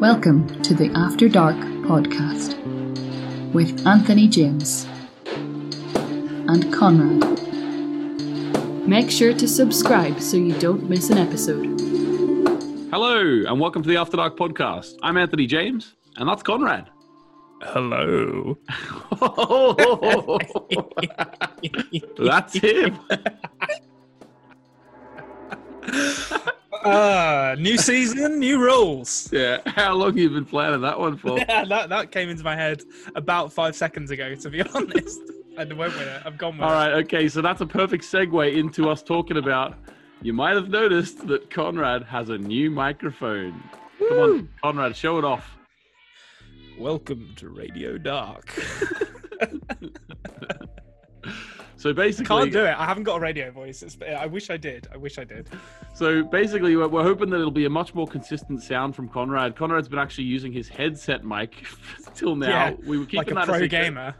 Welcome to the After Dark podcast with Anthony James and Konrad. Make sure to subscribe so you don't miss an episode. Hello, and welcome to the After Dark podcast. I'm Anthony James, and that's Konrad. Hello. that's him. uh, new season, new rules. Yeah. How long have you been planning that one for? Yeah, that, that came into my head about five seconds ago, to be honest. I went with it. I've gone with All it. right. Okay. So that's a perfect segue into us talking about. You might have noticed that Konrad has a new microphone. Come on, Konrad, show it off. Welcome to Radio Dark. So basically, I Can't do it. I haven't got a radio voice. It's, I wish I did. I wish I did. So basically, we're, we're hoping that it'll be a much more consistent sound from Konrad. Konrad's been actually using his headset mic till now. Yeah, we were keeping like a that pro secret. gamer.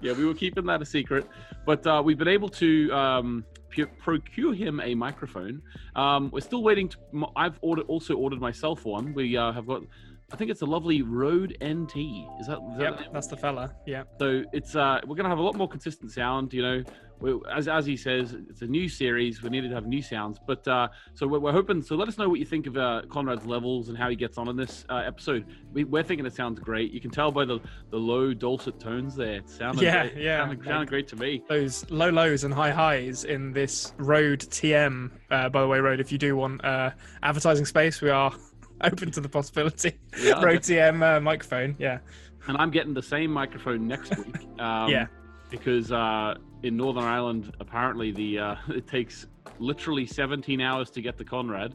Yeah, we were keeping that a secret, but uh, we've been able to um, procure him a microphone. Um, we're still waiting. To, I've ordered, also ordered myself one. We uh, have got, I think it's a lovely Rode NT. Is that? Is that Yep, name? that's the fella. Yeah. So it's uh, we're gonna have a lot more consistent sound. You know, we, as as he says, it's a new series. We needed to have new sounds, but uh, so we're, we're hoping. So let us know what you think of uh, Konrad's levels and how he gets on in this uh, episode. We, we're thinking it sounds great. You can tell by the the low dulcet tones there. It sounded Yeah, great. yeah, sounded, sounded great to me. Those low lows and high highs in this Rode TM. Uh, by the way, Rode, if you do want uh, advertising space, we are open to the possibility. We are Rode TM uh, microphone. Yeah. And I'm getting the same microphone next week. Um, Yeah. Because uh, in Northern Ireland, apparently the uh, it takes literally 17 hours to get to Konrad,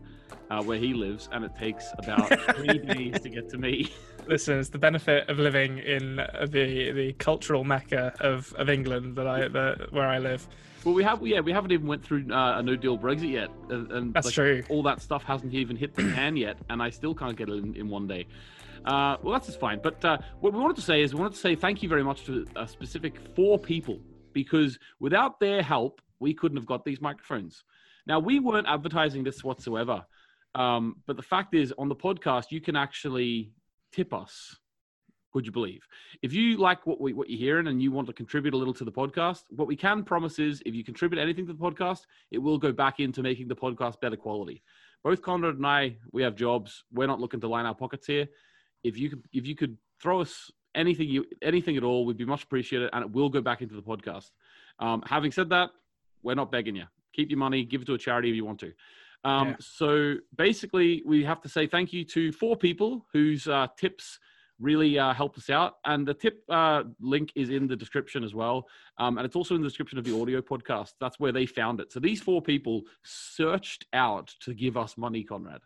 uh, where he lives, and it takes about three days to get to me. Listen, it's the benefit of living in uh, the the cultural mecca of, of England that I that, where I live. Well, we have, yeah, we haven't even went through uh, a no deal Brexit yet, and, and That's like, true. all that stuff hasn't even hit the can yet, and I still can't get it in, in one day. Uh, well, that's just fine. But uh, what we wanted to say is we wanted to say thank you very much to a specific four people because without their help, we couldn't have got these microphones. Now, we weren't advertising this whatsoever, um, but the fact is, on the podcast, you can actually tip us. Would you believe? If you like what we what you're hearing and you want to contribute a little to the podcast, what we can promise is if you contribute anything to the podcast, it will go back into making the podcast better quality. Both Konrad and I, we have jobs. We're not looking to line our pockets here. If you could, if you could throw us anything you anything at all, we'd be much appreciated, and it will go back into the podcast. Um, having said that, we're not begging you. Keep your money, give it to a charity if you want to. Um, Yeah. So basically, we have to say thank you to four people whose uh, tips really uh, helped us out. And the tip uh, link is in the description as well. Um, and it's also in the description of the audio podcast. That's where they found it. So these four people searched out to give us money, Konrad.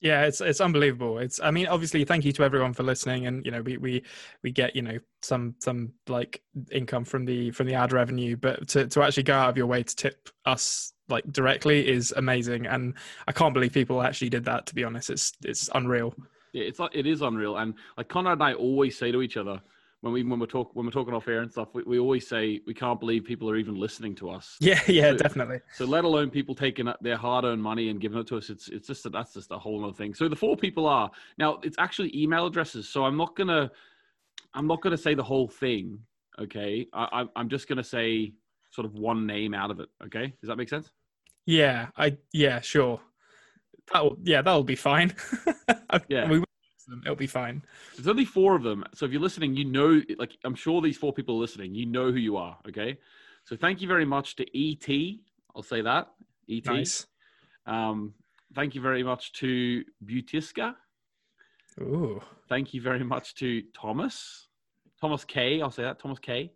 Yeah, it's it's unbelievable. It's I mean, obviously, thank you to everyone for listening, and you know, we we we get you know some some like income from the from the ad revenue, but to to actually go out of your way to tip us like directly is amazing, and I can't believe people actually did that. To be honest, it's it's unreal. Yeah, it's it is unreal. And like Konrad and I always say to each other when we when we're talk when we're talking off air and stuff, we, we always say we can't believe people are even listening to us. Yeah, yeah, So- definitely. So let alone people taking up their hard-earned money and giving it to us, it's it's just that's just a whole other thing. So the four people are now it's actually email addresses. So I'm not gonna I'm not gonna say the whole thing. Okay, I, I'm just gonna say sort of one name out of it. Okay, does that make sense? Yeah, I yeah, sure. That'll yeah, that'll be fine. Yeah. we will use them. It'll be fine. There's only four of them. So if you're listening, you know, like I'm sure these four people are listening. You know who you are. Okay. So thank you very much to ET. I'll say that. ET. Nice. Um, thank you very much to Butiska. Ooh. Thank you very much to Thomas. Thomas K. I'll say that. Thomas K.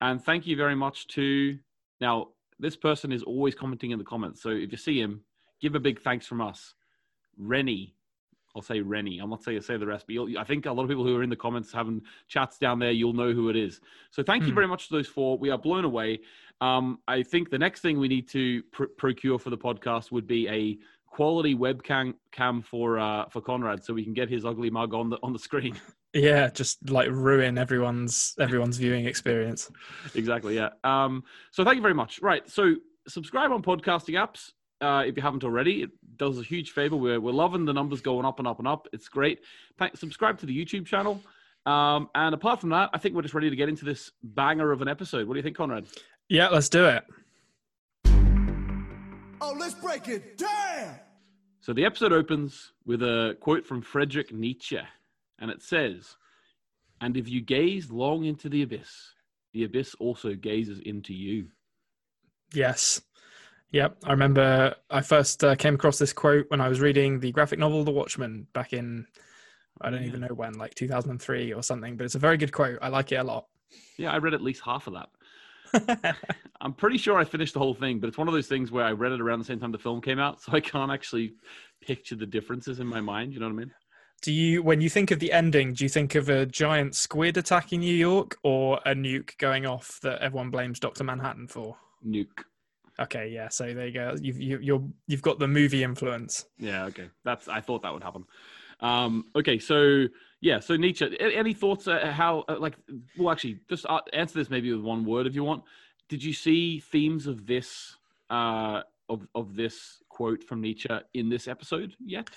And thank you very much to now, this person is always commenting in the comments. So if you see him, give a big thanks from us. Rennie. I'll say Rennie. I'm not saying you say the rest, but you'll, I think a lot of people who are in the comments having chats down there, you'll know who it is. So thank you Hmm. very much to those four. We are blown away. Um, I think the next thing we need to pr- procure for the podcast would be a quality webcam cam for uh, for Konrad, so we can get his ugly mug on the on the screen. Yeah, just like ruin everyone's everyone's viewing experience. exactly. Yeah. Um, so thank you very much. Right. So subscribe on podcasting apps. Uh, if you haven't already. It does a huge favor. We're, we're loving the numbers going up and up and up. It's great. Thank, subscribe to the YouTube channel. Um, and apart from that, I think we're just ready to get into this banger of an episode. What do you think, Konrad? Yeah, let's do it. Oh, let's break it down. So the episode opens with a quote from Friedrich Nietzsche, and it says, And if you gaze long into the abyss, the abyss also gazes into you. Yes. Yep. I remember I first uh, came across this quote when I was reading the graphic novel The Watchmen back in, I don't Yeah. even know when, like 2003 or something, but it's a very good quote. I like it a lot. Yeah, I read at least half of that. I'm pretty sure I finished the whole thing, but it's one of those things where I read it around the same time the film came out, so I can't actually picture the differences in my mind. You know what I mean? do you, when you think of the ending, do you think of a giant squid attacking New York or a nuke going off that everyone blames Dr. Manhattan for? Nuke. Okay, yeah. So there you go. You've you, you're you've got the movie influence. Yeah, okay. That's I thought that would happen. Um, okay, so yeah, so Nietzsche. Any thoughts? Uh, how uh, like? Well, actually, just uh, answer this maybe with one word if you want. Did you see themes of this uh, of of this quote from Nietzsche in this episode yet?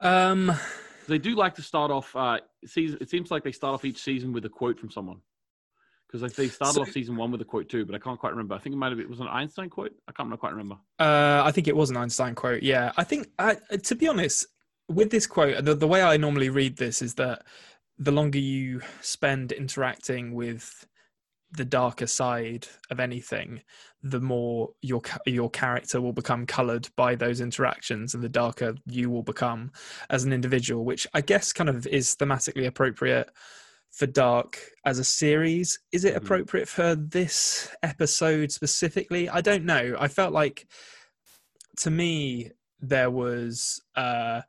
Um, They do like to start off. Uh, season. It seems like they start off each season with a quote from someone. Because like they started So- off season one with a quote too, but I can't quite remember. I think it might have been, it was an Einstein quote. I can't quite remember. Uh, I think it was an Einstein quote. Yeah, I think I, to be honest, with this quote, the, the way I normally read this is that the longer you spend interacting with the darker side of anything, the more your your character will become colored by those interactions, and the darker you will become as an individual. Which I guess kind of is thematically appropriate for Dark as a series. Is it Mhm. appropriate for this episode specifically? I don't know. I felt like to me there was uh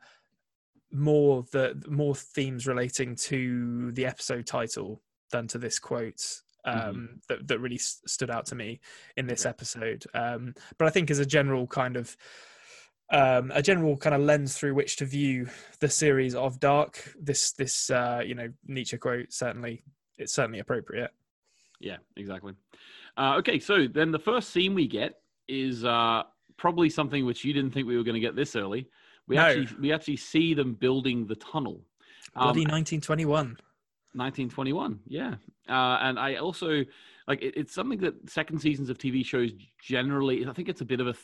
more the more themes relating to the episode title than to this quote um that, that really s- stood out to me in this Okay. episode um but i think as a general kind of um a general kind of lens through which to view the series of dark this this uh you know nietzsche quote certainly it's certainly appropriate Yeah, exactly. Uh, okay, so then the first scene we get is uh, probably something which you didn't think we were going to get this early. We No. actually we actually see them building the tunnel. Um, bloody 1921 1921 yeah uh, and i also like it, it's something that second seasons of tv shows generally i think it's a bit of a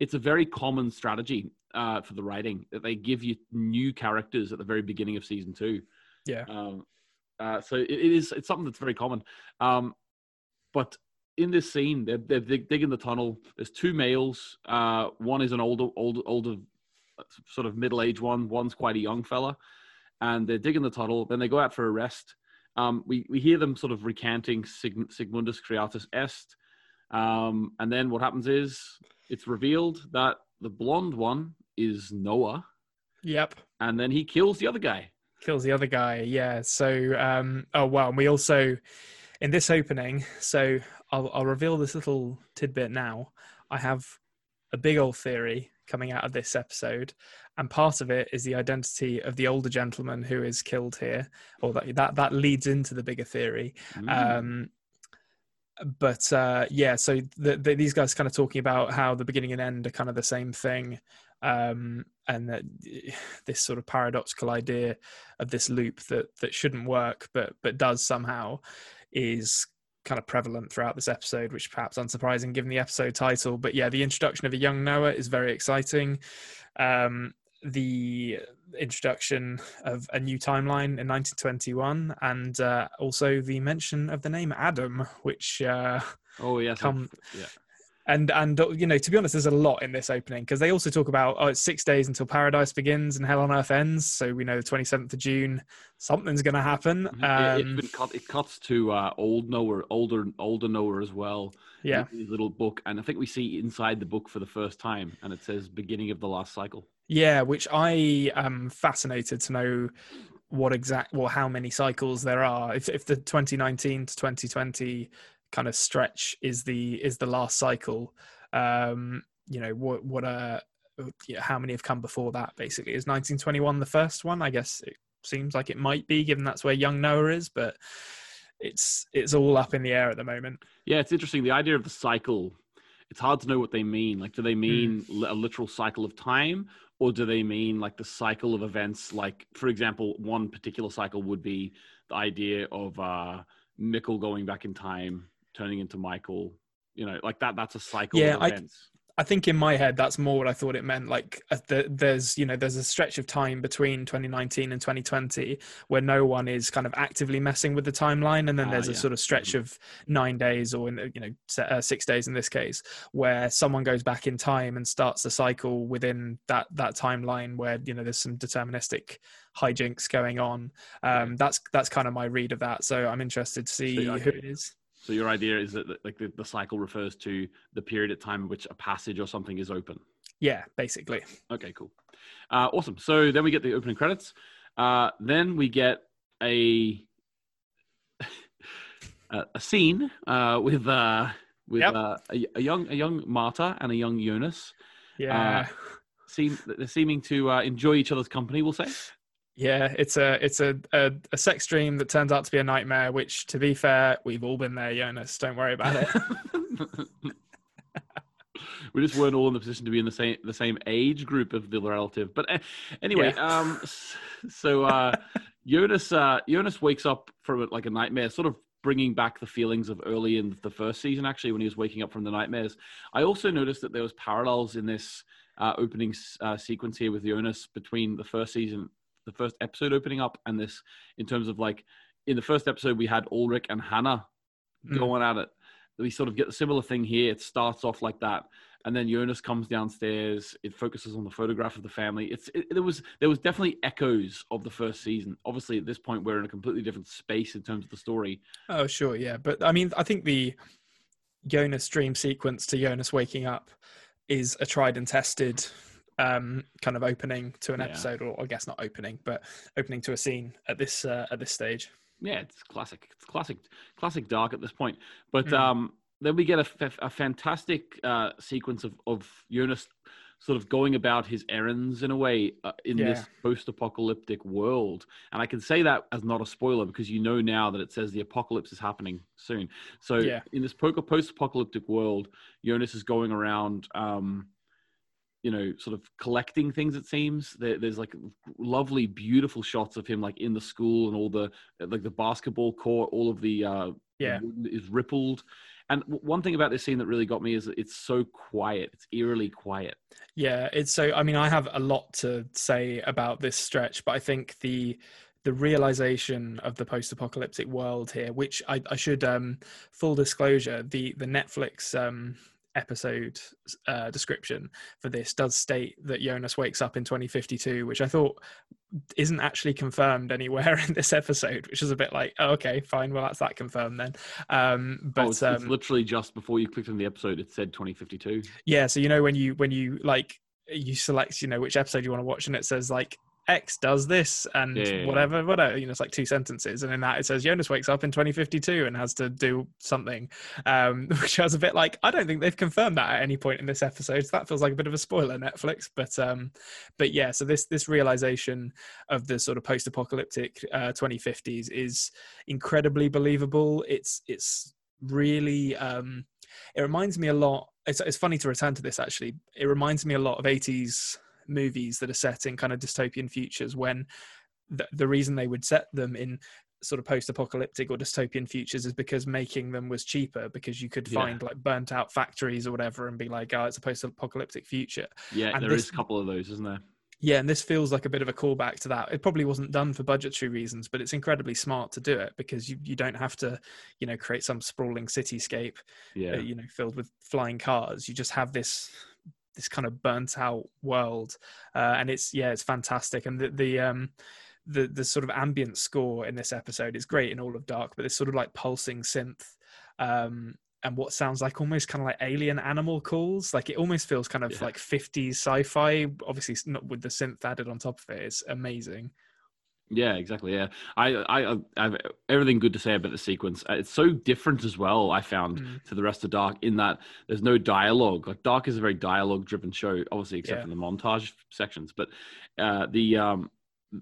it's a very common strategy uh, for the writing that they give you new characters at the very beginning of season two. Yeah. Um, uh, so it, it is it's something that's very common. Um, but in this scene they're, they're dig- digging the tunnel. There's two males. Uh, one is an older older older sort of middle-aged one. One's quite a young fella. And they're digging the tunnel. Then they go out for a rest. Um, we, we hear them sort of recanting Sig- sic mundus creatus est. Um, and then what happens is it's revealed that the blonde one is noah. Yep. And then he kills the other guy. Kills the other guy yeah. So um oh wow and we also in this opening so I'll, I'll reveal this little tidbit now. I have a big old theory coming out of this episode and part of it is the identity of the older gentleman who is killed here or that that, that leads into the bigger theory. Mm. um but uh yeah so the, the, these guys kind of talking about how the beginning and end are kind of the same thing um and that this sort of paradoxical idea of this loop that that shouldn't work but but does somehow is kind of prevalent throughout this episode which perhaps unsurprising given the episode title. But yeah the introduction of a young noah is very exciting. Um the introduction of a new timeline in 1921 and uh, also the mention of the name adam which uh, oh yes come- yeah and and uh, you know to be honest there's a lot in this opening because they also talk about oh it's six days until paradise begins and hell on earth ends so we know the 27th of june something's going to happen Mhm. It- um, it's been cut, it cuts to uh, old Noah, older older Noah as well. yeah his little book, and I think we see inside the book for the first time, and it says "beginning of the last cycle." Yeah which i am fascinated to know what exact well how many cycles there are. If, if the 2019 to 2020 kind of stretch is the is the last cycle um you know what what uh yeah, how many have come before that basically? Is 1921 the first one? I guess it seems like it might be given that's where young noah is but it's it's all up in the air at the moment. Yeah, it's interesting. The idea of the cycle it's hard to know what they mean. Like, do they mean li- a literal cycle of time, or do they mean like the cycle of events? Like, for example, one particular cycle would be the idea of uh, Mikkel going back in time, turning into Michael. You know, like that. That's a cycle Yeah, of I- events. I think in my head that's more what I thought it meant. Like uh, the, there's you know there's a stretch of time between 2019 and 2020 where no one is kind of actively messing with the timeline, and then Ah, there's a sort of stretch of nine days or in the- you know uh, six days in this case where someone goes back in time and starts a cycle within that that timeline where you know there's some deterministic hijinks going on. Um, That's that's kind of my read of that. So I'm interested to see who it is. So your idea is that like the, the cycle refers to the period of time in which a passage or something is open. Yeah, basically. Okay, cool. Uh, awesome. So then we get the opening credits. Uh, then we get a a, scene uh, with uh, with Yep. uh, a, a young a young Marta and a young Jonas. Yeah. Seem they're seeming to uh, enjoy each other's company. We'll say. Yeah, it's a it's a, a a sex dream that turns out to be a nightmare. Which, to be fair, we've all been there, Jonas. Don't worry about it. we just weren't all in the position to be in the same the same age group of the relative. But uh, anyway, Yeah. um, so uh, Jonas uh, Jonas wakes up from like a nightmare, sort of bringing back the feelings of early in the first season. Actually, when he was waking up from the nightmares, I also noticed that there was parallels in this uh, opening uh, sequence here with Jonas between the first season, the first episode opening up, and this in terms of like in the first episode we had Ulrich and Hannah Mm. going at it. We sort of get the similar thing here. It starts off like that, and then Jonas comes downstairs. It focuses on the photograph of the family. It's it, there was there was definitely echoes of the first season. Obviously, at this point, we're in a completely different space in terms of the story. oh, sure, yeah, but I mean, I think the Jonas dream sequence to Jonas waking up is a tried and tested um kind of opening to an Yeah. episode or i guess not opening but opening to a scene at this uh, at this stage Yeah, it's classic. It's classic, classic dark at this point. But Mm. um, then we get a, a fantastic uh, sequence of, of Jonas sort of going about his errands in a way uh, in this post-apocalyptic world. And I can say that as not a spoiler because you know now that it says the apocalypse is happening soon. So Yeah. in this post-apocalyptic world, Jonas is going around. Um, you know, sort of collecting things. It seems there, there's like lovely, beautiful shots of him, like in the school and all the like the basketball court. All of the uh, Yeah. is rippled. And one thing about this scene that really got me is it's so quiet. It's eerily quiet. Yeah, it's so. I mean, I have a lot to say about this stretch, but I think the the realization of the post-apocalyptic world here, which I, I should um, full disclosure, the the Netflix um, episode uh, description for this does state that Jonas wakes up in 2052, which I thought isn't actually confirmed anywhere in this episode, which is a bit like, oh, okay, fine, well that's that confirmed then. Um, but oh, it's, um, it's literally just before you clicked on the episode, it said 2052. yeah so you know when you when you like you select you know which episode you want to watch and it says like x does this and Yeah, whatever whatever you know it's like two sentences. And in that it says jonas wakes up in 2052 and has to do something um which I was a bit like i don't think they've confirmed that at any point in this episode. So that feels like a bit of a spoiler netflix. But um but yeah so this this realization of the sort of post-apocalyptic uh 2050s is incredibly believable. It's it's really um it reminds me a lot it's, it's funny to return to this actually. It reminds me a lot of 80s movies that are set in kind of dystopian futures when the, the reason they would set them in sort of post-apocalyptic or dystopian futures is because making them was cheaper because you could Yeah. find like burnt out factories or whatever and be like oh it's a post-apocalyptic future Yeah, And there is this- a couple of those, isn't there? yeah, and this feels like a bit of a callback to that. It probably wasn't done for budgetary reasons, but it's incredibly smart to do it because you, you don't have to, you know, create some sprawling cityscape, Yeah. uh, you know, filled with flying cars. You just have this this kind of burnt out world, uh, and it's yeah, it's fantastic. And the the um the the sort of ambient score in this episode is great in all of Dark, but this sort of like pulsing synth. Um, and what sounds like almost kind of like alien animal calls. Like it almost feels kind of Yeah. like 50s sci-fi. Obviously, not with the synth added on top of it. It's amazing. Yeah, exactly. Yeah, I, I, I have everything good to say about the sequence. Uh, It's so different as well. I found Mm. to the rest of Dark in that there's no dialogue. Like Dark is a very dialogue-driven show, obviously, except Yeah. for the montage sections. But uh, the um,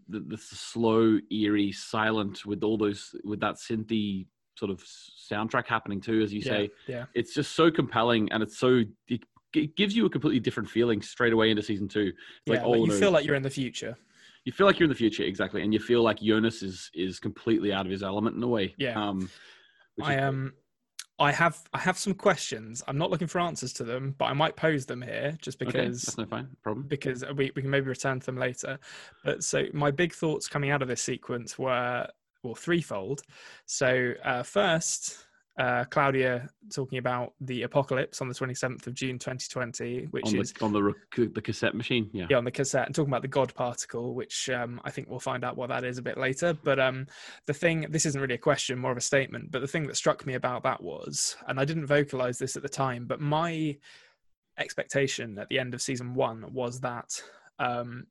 the, the slow, eerie, silent with all those with that synthy sort of soundtrack happening too, as you yeah, say. yeah. It's just so compelling, and it's so it, it gives you a completely different feeling straight away into season two. It's yeah, like, like oh you no, feel like you're in the future. You feel like you're in the future exactly, and you feel like Jonas is is completely out of his element in a way. Yeah. Um, I um I have I have some questions. I'm not looking for answers to them, but I might pose them here just Okay, because that's no fine problem. because we, we can maybe return to them later. But so my big thoughts coming out of this sequence were well threefold. So uh, first, uh, Claudia talking about the apocalypse on the 27th of June 2020, which on is the on the rec- the cassette machine. Yeah. yeah, on the cassette and talking about the God particle, which um, I think we'll find out what that is a bit later. But um, the thing, this isn't really a question, more of a statement. But the thing that struck me about that was, and I didn't vocalize this at the time, but my expectation at the end of season one was that um,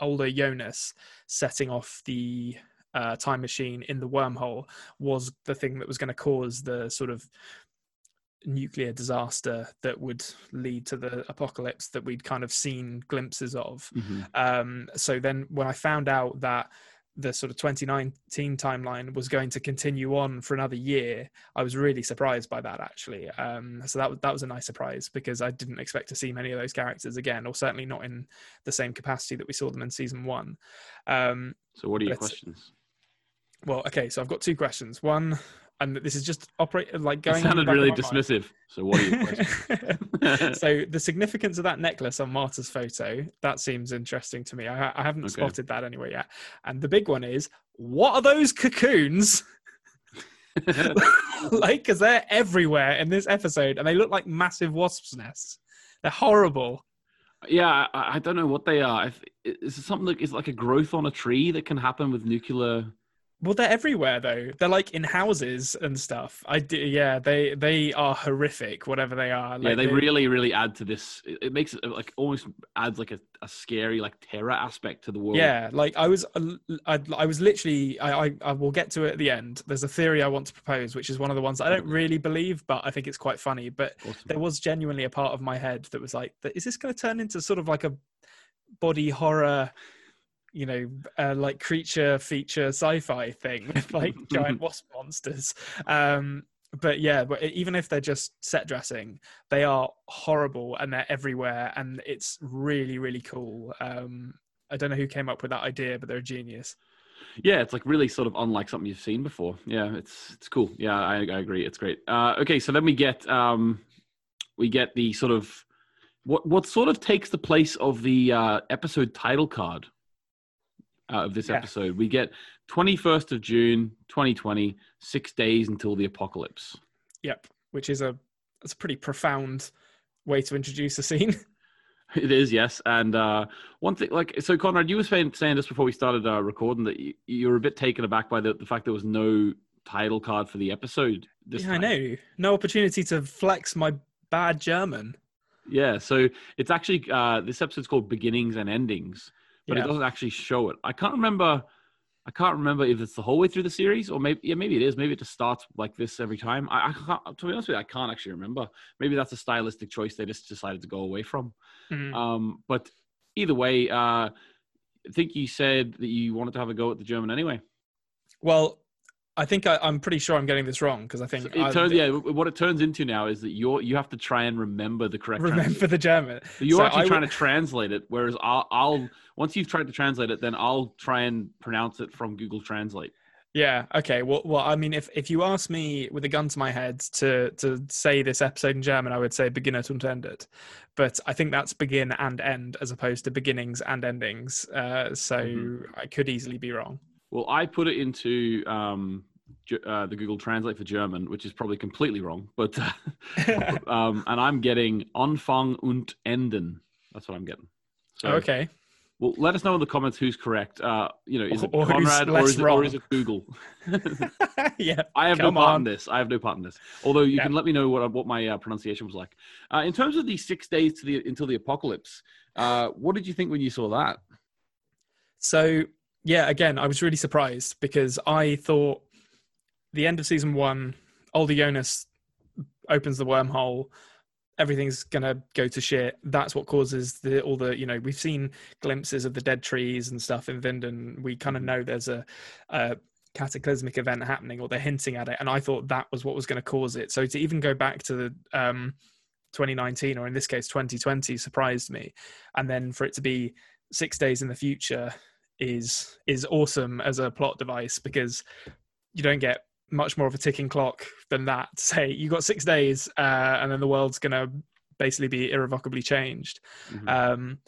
older Jonas setting off the uh, time machine in the wormhole was the thing that was going to cause the sort of nuclear disaster that would lead to the apocalypse that we'd kind of seen glimpses of. Mhm. Um, so then when I found out that the sort of 2019 timeline was going to continue on for another year, I was really surprised by that actually. Um, so that was that was a nice surprise because I didn't expect to see many of those characters again, or certainly not in the same capacity that we saw them in season one. Um, So what are your questions? Well, okay, so I've got two questions. One, and this is just operate like going. in the sounded really my mind. dismissive. So what are your so the significance of that necklace on Marta's photo that seems interesting to me. I, I haven't Okay. spotted that anywhere yet. And the big one is, what are those cocoons? like, because they're everywhere in this episode, and they look like massive wasps' nests. They're horrible. yeah, I, I don't know what they are. If, is it something like is like a growth on a tree that can happen with nuclear? Well, they're everywhere though. They're like in houses and stuff. I do, yeah. They they are horrific. Whatever they are. yeah, Like, they really, really add to this. It, it makes it like almost adds like a, a scary like terror aspect to the world. Yeah, like I was, uh, I, I was literally. I, I, I will get to it at the end. There's a theory I want to propose, which is one of the ones I don't really believe, but I think it's quite funny. But Awesome. there was genuinely a part of my head that was like, is this going to turn into sort of like a body horror? You know, uh, like creature feature sci-fi thing with like giant wasp monsters. Um, but yeah, but even if they're just set dressing, they are horrible and they're everywhere, and it's really, really cool. Um, I don't know who came up with that idea, but they're a genius. Yeah, it's like really sort of unlike something you've seen before. Yeah, it's it's cool. Yeah, I, I agree. It's great. Uh, okay, so then we get um, we get the sort of what what sort of takes the place of the uh, episode title card uh, of this Yeah. episode. We get twenty first of June, twenty twenty, six days until the apocalypse. Yep, which is a it's a pretty profound way to introduce a scene. It is, yes. And uh, one thing, like, so Konrad, you were saying, saying this before we started uh, recording that you, you were a bit taken aback by the, the fact there was no title card for the episode. This yeah, I know. No opportunity to flex my bad German. Yeah, so it's actually uh, this episode's called Beginnings and Endings, but Yeah. it doesn't actually show it. I can't remember. I can't remember if it's the whole way through the series or maybe yeah maybe it is. Maybe it just starts like this every time. I, I can't, to be honest with you, I can't actually remember. Maybe that's a stylistic choice they just decided to go away from. Mhm. Um, but either way, uh, I think you said that you wanted to have a go at the German anyway. Well, I think I, I'm pretty sure I'm getting this wrong because I think It I turns, yeah, what it turns into now is that you're you have to try and remember the correct. remember translation. the German. So you're So actually I trying would- to translate it, whereas I'll, I'll once you've tried to translate it, then I'll try and pronounce it from Google Translate. Yeah. Okay. Well, well, I mean, if if you ask me with a gun to my head to to say this episode in German, I would say "beginnet und endet," but I think that's begin and end as opposed to beginnings and endings. Uh, so Mhm. I could easily be wrong. Well, I put it into um, uh, the Google Translate for German, which is probably completely wrong, but uh, um, and I'm getting Anfang und Enden. That's what I'm getting. So, okay. Well, let us know in the comments who's correct. Uh, you know, is it Or Konrad or is it, or is it Google? yeah. I have no part on. in this. I have no part in this. Although you Yeah. can let me know what what my uh, pronunciation was like. Uh, in terms of the six days to the until the apocalypse, uh, what did you think when you saw that? So yeah, again, I was really surprised because I thought the end of season one, Older Jonas opens the wormhole. Everything's gonna go to shit. That's what causes the all the you know we've seen glimpses of the dead trees and stuff in Winden. We kind of know there's a, a cataclysmic event happening or they're hinting at it and i thought that was what was going to cause it so to even go back to the um 2019 or in this case 2020 surprised me and then for it to be six days in the future is is awesome as a plot device because you don't get much more of a ticking clock than that to say you got six days uh, and then the world's going to basically be irrevocably changed Mhm. um,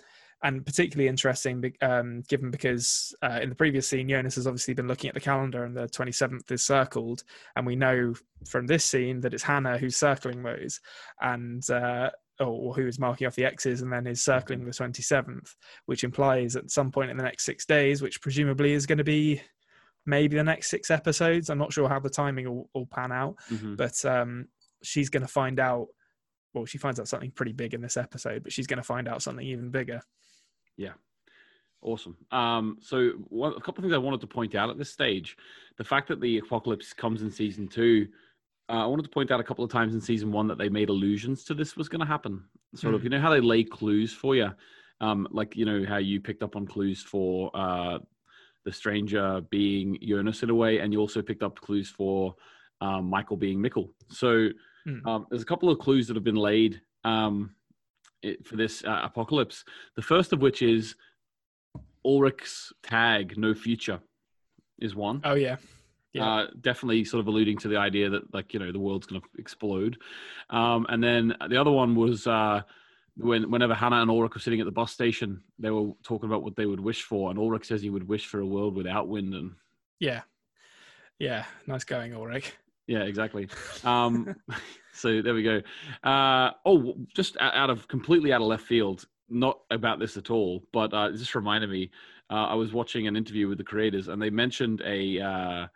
and particularly interesting um, given because uh, in the previous scene jonas has obviously been looking at the calendar and the 27th is circled and we know from this scene that it's hannah who's circling those and uh, or who is marking off the x's and then is circling the 27th which implies at some point in the next six days which presumably is going to be maybe the next six episodes i'm not sure how the timing will, will pan out Mhm. but um, she's going to find out well she finds out something pretty big in this episode but she's going to find out something even bigger Yeah. Awesome. Um, so one, a couple of things I wanted to point out at this stage, the fact that the apocalypse comes in season two, uh, I wanted to point out a couple of times in season one that they made allusions to this was going to happen. Sort of, Mm. you know how they lay clues for you, um, like you know how you picked up on clues for uh, the stranger being Jonas in a way, and you also picked up clues for um, Michael being Mikkel. So Mm. um, there's a couple of clues that have been laid um, it, for this uh, apocalypse. The first of which is Ulrich's tag, no future, is one. oh yeah Yeah. Uh, definitely sort of alluding to the idea that, like, you know, the world's going to explode. Um, and then the other one was uh, when whenever Hannah and Ulrich were sitting at the bus station, they were talking about what they would wish for. And Ulrich says he would wish for a world without wind. And yeah yeah nice going ulrich yeah, exactly. Um, so there we go. Uh, oh, just out of completely out of left field, not about this at all, but uh, it just reminded me. Uh, I was watching an interview with the creators, and they mentioned a uh,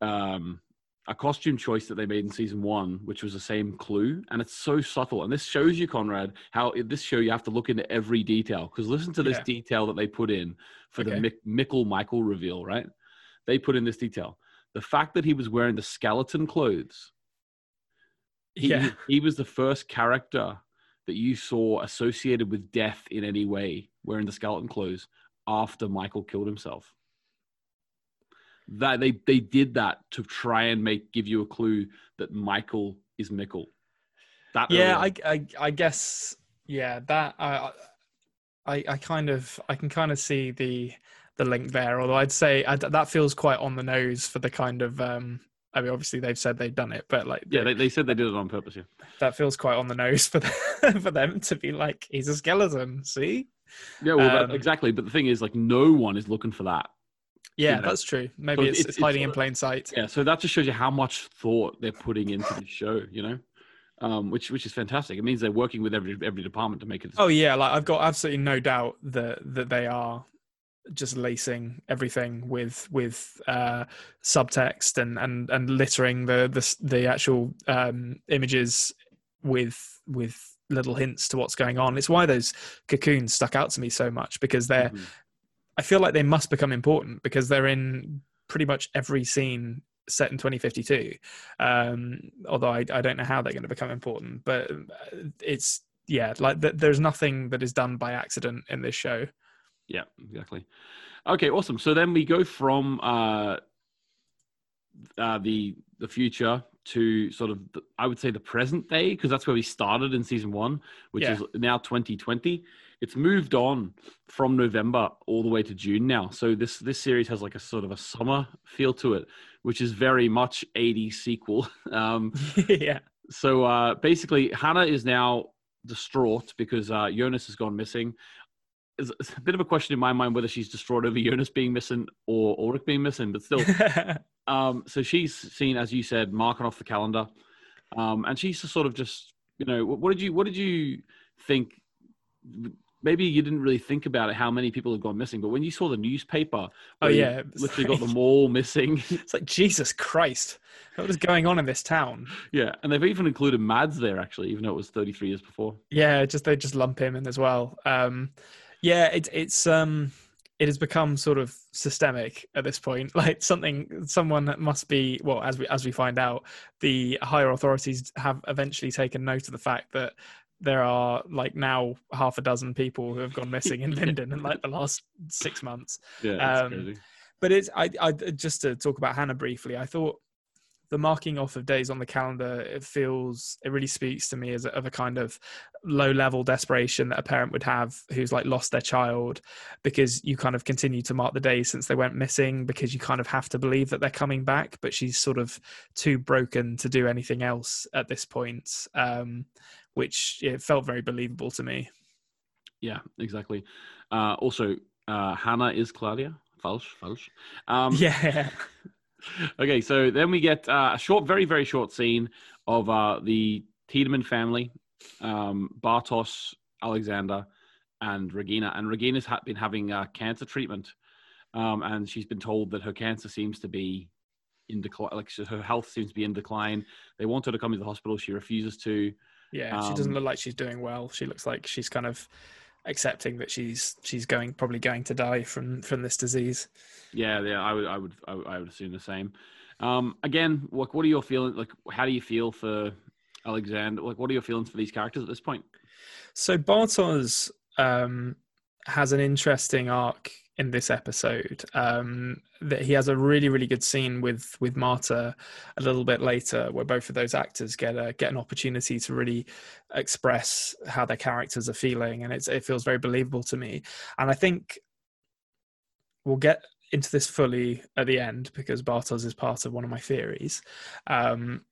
um, a costume choice that they made in season one, which was the same clue, and it's so subtle. And this shows you, Konrad, how in this show you have to look into every detail because listen to this Yeah. detail that they put in for the Mick, Mikkel Michael reveal. Right? They put in this detail: the fact that he was wearing the skeleton clothes. He, yeah he was the first character that you saw associated with death in any way wearing the skeleton clothes after Michael killed himself. That they they did that to try and make give you a clue that Michael is Mikkel. That yeah. I, I i guess yeah that i i i kind of i can kind of see the the link there although i'd say I, that feels quite on the nose for the kind of um i mean obviously they've said they've done it but like yeah, they, they said they did it on purpose. Yeah, that feels quite on the nose for them, for them to be like he's a skeleton see yeah, well, that- Um, exactly. But the thing is, like, no one is looking for that. Yeah know, that's true maybe so it's, it's- it's hiding in plain sight Yeah, so that just shows you how much thought they're putting into the show. You know, um, which which is fantastic. It means they're working with every every department to make it. Oh yeah, like I've got absolutely no doubt that that they are just lacing everything with with uh, subtext and and and littering the the the actual um, images with with little hints to what's going on. It's why those cocoons stuck out to me so much because they're Mhm. I feel like they must become important because they're in pretty much every scene set in 2052. Um, although I, I don't know how they're going to become important, but uh, it's yeah, like th- there's nothing that is done by accident in this show. Yeah, exactly. Okay, awesome. So then we go from uh, uh, the the future to sort of the, I would say the present day because that's where we started in season one, which Yeah. is now 2020. It's moved on from November all the way to June now. So this this series has like a sort of a summer feel to it, which is very much 80 sequel. Um, yeah, so uh, basically, Hannah is now distraught because uh, Jonas has gone missing. It's a bit of a question in my mind whether she's distraught over Jonas being missing or Ulrich being missing, but still. um, so she's seen, as you said, marking off the calendar, um, and she's just sort of just, you know, what did you, what did you think? Maybe you didn't really think about it, how many people have gone missing, but when you saw the newspaper, oh yeah, literally got them all missing. It's like Jesus Christ, what is going on in this town? yeah, and they've even included Mads there actually, even though it was 33 years before. Yeah, just they just lump him in as well. Um, yeah, it's it's um it has become sort of systemic at this point. Like something, someone that must be well, as we as we find out, the higher authorities have eventually taken note of the fact that there are like now half a dozen people who have gone missing in Winden in like the last six months. Yeah, Um, but it's I, I just to talk about Hannah briefly. I thought the marking off of days on the calendar it feels it really speaks to me as a, of a kind of low level desperation that a parent would have who's like lost their child because you kind of continue to mark the days since they went missing because you kind of have to believe that they're coming back but she's sort of too broken to do anything else at this point um, which it felt very believable to me Yeah, exactly. Uh, also, uh, Hannah is Claudia. Falsch, falsch. Um, yeah okay, so then we get uh, a short, very, very short scene of uh, the Tiedemann family, um, Bartosz, Alexander, and Regina. And Regina's ha- been having uh, cancer treatment, um, and she's been told that her cancer seems to be in decline. Like her health seems to be in decline. They want her to come to the hospital. She refuses to. Yeah, she doesn't Um, look like she's doing well. She looks like she's kind of accepting that she's she's going probably going to die from from this disease. Yeah, yeah, I would, I would, I would, I would assume the same. Um, again, what, what are your feelings? Like, how do you feel for Alexander? Like, what are your feelings for these characters at this point? So Bartosz um, has an interesting arc in this episode. Um, that he has a really really good scene with with Marta a little bit later, where both of those actors get a get an opportunity to really express how their characters are feeling, and it's it feels very believable to me. And I think we'll get into this fully at the end because Bartosz is part of one of my theories. Um,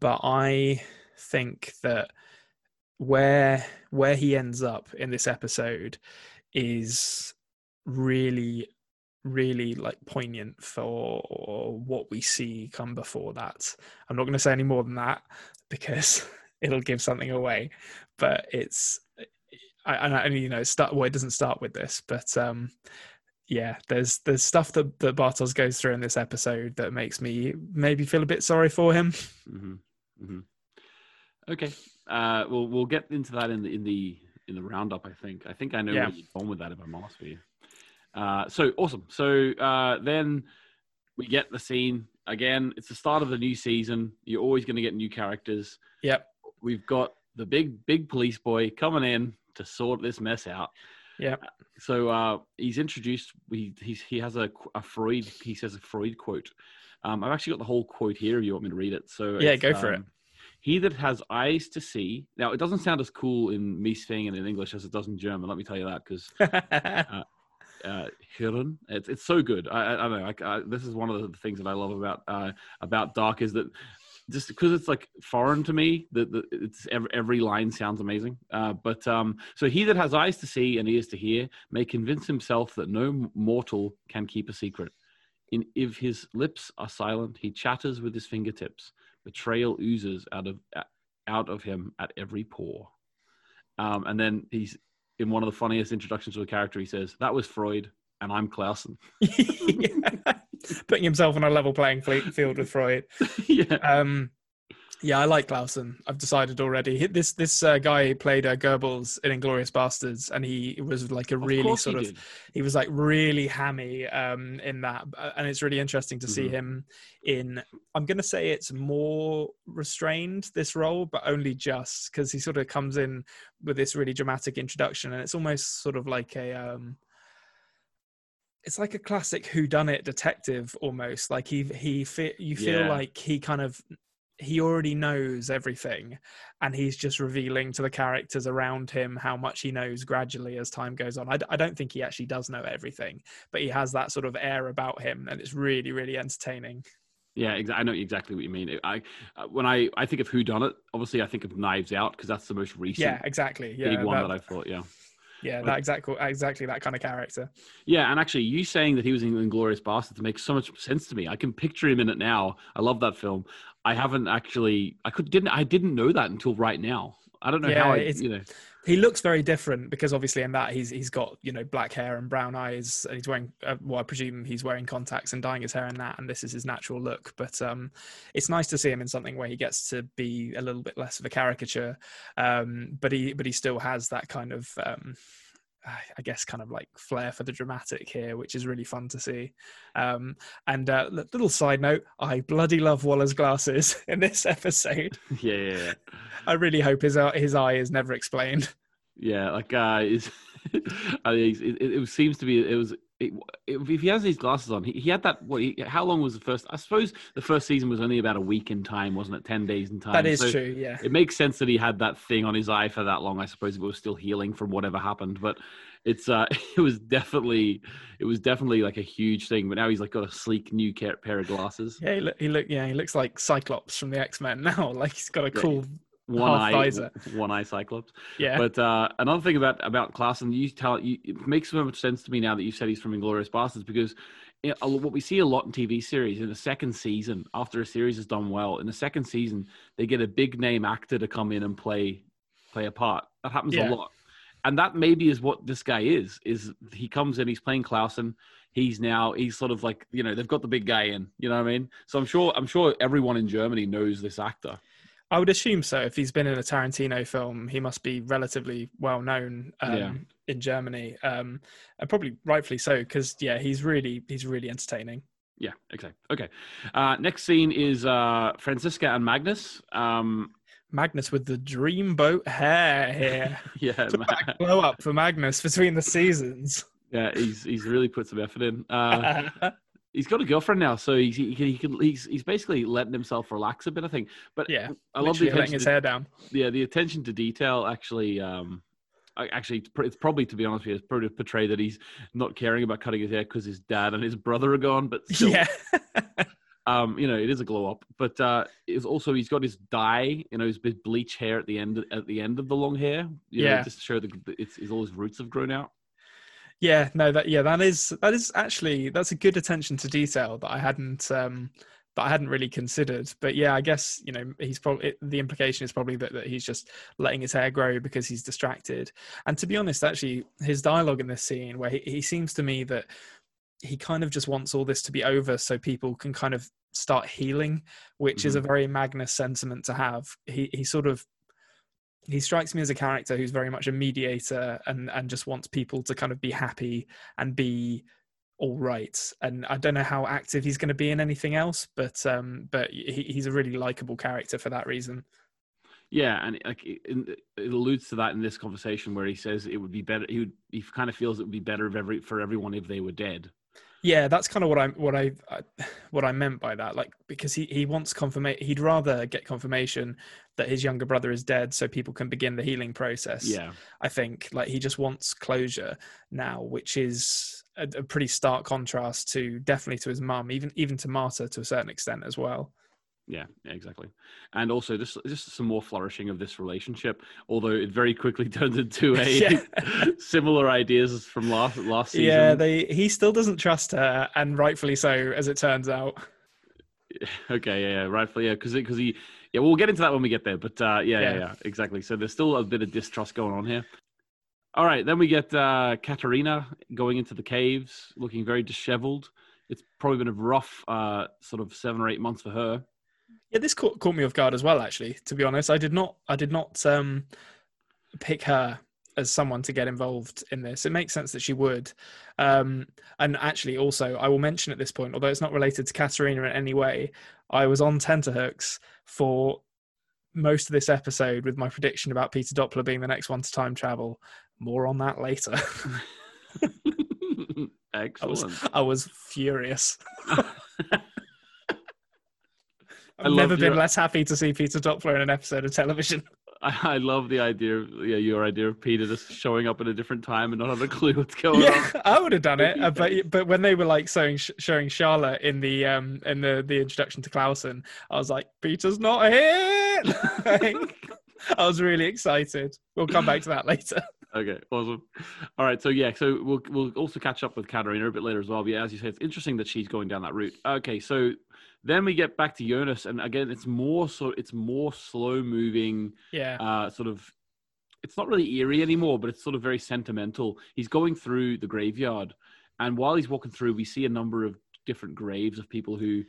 but I think that where where he ends up in this episode is really really like poignant for what we see come before that. I'm not going to say any more than that because it'll give something away but it's I, and I, you know start well it doesn't start with this but um yeah there's there's stuff that that bartosz goes through in this episode that makes me maybe feel a bit sorry for him. Hmm hmm Okay, uh, we'll we'll get into that in the in the in the roundup. I think. I think I know Yeah. where you're going with that. If I'm honest with you. Uh, so awesome. So uh, then we get the scene again. It's the start of the new season. You're always going to get new characters. yep We've got the big big police boy coming in to sort this mess out. Yeah. So uh, he's introduced. He he's, he has a, a Freud. He says a Freud quote. Um, I've actually got the whole quote here. If you want me to read it, so Yeah, go for it. um, He that has eyes to see. Now it doesn't sound as cool in Miesfingen in English as it does in German. Let me tell you that because uh, Hirn. It's it's so good. I, I, I don't know. Like, uh, this is one of the things that I love about uh, about Dark is that just because it's like foreign to me, that that it's every, every line sounds amazing. Uh, but um, so he that has eyes to see and ears to hear may convince himself that no mortal can keep a secret. In if his lips are silent, he chatters with his fingertips. Betrayal oozes out of out of him at every pore. Um, and then he's in one of the funniest introductions to a character. He says, "That was Freud, and I'm Clausen." Yeah. Putting himself on a level playing field with Freud. yeah, Um, yeah, I like Clausen. I've decided already. This this uh, guy played uh, Goebbels in Inglourious Basterds, and he was like a really course sort he of did. he was like really hammy um, in that, Uh, and it's really interesting to see Mhm. him in. I'm going to say it's more restrained this role, but only just because he sort of comes in with this really dramatic introduction, and it's almost sort of like a. Um, it's like a classic whodunit detective almost like he he fe- you feel Yeah. like he kind of he already knows everything and he's just revealing to the characters around him how much he knows gradually as time goes on I, d- I don't think he actually does know everything but he has that sort of air about him and it's really really entertaining Yeah, I know exactly what you mean. I uh, when I I think of Who Done It, obviously I think of Knives Out because that's the most recent yeah exactly yeah big one that, that I thought. Yeah, yeah that exactly exactly that kind of character yeah, and actually, you saying that he was in Inglourious Basterds makes so much sense to me. I can picture him in it now. I love that film. I haven't actually. I could didn't. I didn't know that until right now. I don't know Yeah, how. I, it's- you know. he looks very different because obviously in that he's he's got you know black hair and brown eyes and he's wearing uh, well I presume he's wearing contacts and dyeing his hair in that and this is his natural look but um it's nice to see him in something where he gets to be a little bit less of a caricature um but he but he still has that kind of um I guess kind of like flair for the dramatic here, which is really fun to see. Um, and uh, little side note, I bloody love Wöller's glasses in this episode. Yeah, yeah, yeah. I really hope his uh, his eye is never explained. Yeah, like uh, is I think it, it, it seems to be it was it, if he has these glasses on, he, he had that. What? He, how long was the first? I suppose the first season was only about a week in time, wasn't it? Ten days in time. That is So true. Yeah. It makes sense that he had that thing on his eye for that long. I suppose if it was still healing from whatever happened, but it's uh, it was definitely it was definitely like a huge thing. But now he's like got a sleek new pair of glasses. Yeah, he look, he look, yeah, he looks like Cyclops from the X Men now. Like he's got a cool, One eye, one eye Cyclops. yeah, But uh, another thing about about Clausen, you tell you, it makes so much sense to me now that you said he's from Inglourious Basterds because you know, a lo- what we see a lot in TV series in the second season after a series has done well in the second season they get a big name actor to come in and play play a part. That happens Yeah. a lot, and that maybe is what this guy is. Is he comes in, he's playing Clausen. He's now he's sort of like you know they've got the big guy in. You know what I mean? So I'm sure I'm sure everyone in Germany knows this actor. I would assume so. If he's been in a Tarantino film, he must be relatively well known um, Yeah. in Germany, um, and probably rightfully so. Because yeah, he's really he's really entertaining. Yeah, exactly. Okay. Uh, next scene is uh, Franziska and Magnus. Um, Magnus with the dreamboat hair here. yeah, Blow up for Magnus between the seasons. yeah, he's he's really put some effort in. Uh, he's got a girlfriend now, so he's he can, he can he's he's basically letting himself relax a bit. I think, but yeah, I love the letting attention. his To, hair down. yeah, the attention to detail actually. Um, actually, it's probably to be honest with you, it's probably to portray that he's not caring about cutting his hair because his dad and his brother are gone. But still, Yeah, um, you know, it is a glow up, but uh, it's also he's got his dye, you know, his bleach hair at the end at the end of the long hair, you know, Yeah. just to show that it's, it's all his roots have grown out. Yeah. No, that yeah, that is that is actually that's a good attention to detail that I hadn't um that I hadn't really considered. But yeah, I guess you know he's probably the implication is probably that, that he's just letting his hair grow because he's distracted. And to be honest, actually, his dialogue in this scene where he, he seems to me that he kind of just wants all this to be over so people can kind of start healing, which is a very Magnus sentiment to have. He he sort of he strikes me as a character who's very much a mediator and and just wants people to kind of be happy and be all right. And I don't know how active he's going to be in anything else, but um, but he, he's a really likable character for that reason. Yeah, and like it, it alludes to that in this conversation where he says it would be better. He would he kind of feels it would be better if every for everyone if they were dead. Yeah, that's kind of what I what I uh, I- what I meant by that. Like because he he wants confirmation. He'd rather get confirmation that his younger brother is dead, so people can begin the healing process. Yeah, I think like he just wants closure now, which is a, a pretty stark contrast to definitely to his mum, even even to Martha to a certain extent as well. Yeah, exactly. And also just just some more flourishing of this relationship, although it very quickly turned into a Yeah. similar ideas from last last season. Yeah, they he still doesn't trust her, and rightfully so, as it turns out. Okay, yeah, yeah, rightfully, yeah, because because he, yeah, we'll get into that when we get there. But uh, yeah, yeah, Yeah. yeah, exactly. So there's still a bit of distrust going on here. All right, then we get uh, Katharina going into the caves, looking very disheveled. It's probably been a rough uh, sort of seven or eight months for her. Yeah, this caught, caught me off guard as well. Actually, to be honest, I did not I did not um, pick her as someone to get involved in this. It makes sense that she would. Um, and actually, also, I will mention at this point, although it's not related to Katharina in any way, I was on tenterhooks for most of this episode with my prediction about Peter Doppler being the next one to time travel. More on that later. I was, Excellent. I was furious. I've never been your- less happy to see Peter Doppler in an episode of television. I, I love the idea of yeah, your idea of Peter just showing up at a different time and not having a clue what's going yeah, on. I would have done it, uh, but but when they were like showing showing Charlotte in the um in the the introduction to Clausen, I was like, Peter's not here. Like, I was really excited. We'll come back to that later. Okay, awesome. All right, so yeah, so we'll we'll also catch up with Katharina a bit later as well. But yeah, as you said, it's interesting that she's going down that route. Okay, so then we get back to Jonas, and again, it's more so it's more slow moving, Yeah, uh, sort of. It's not really eerie anymore, but it's sort of very sentimental. He's going through the graveyard, and while he's walking through, we see a number of different graves of people who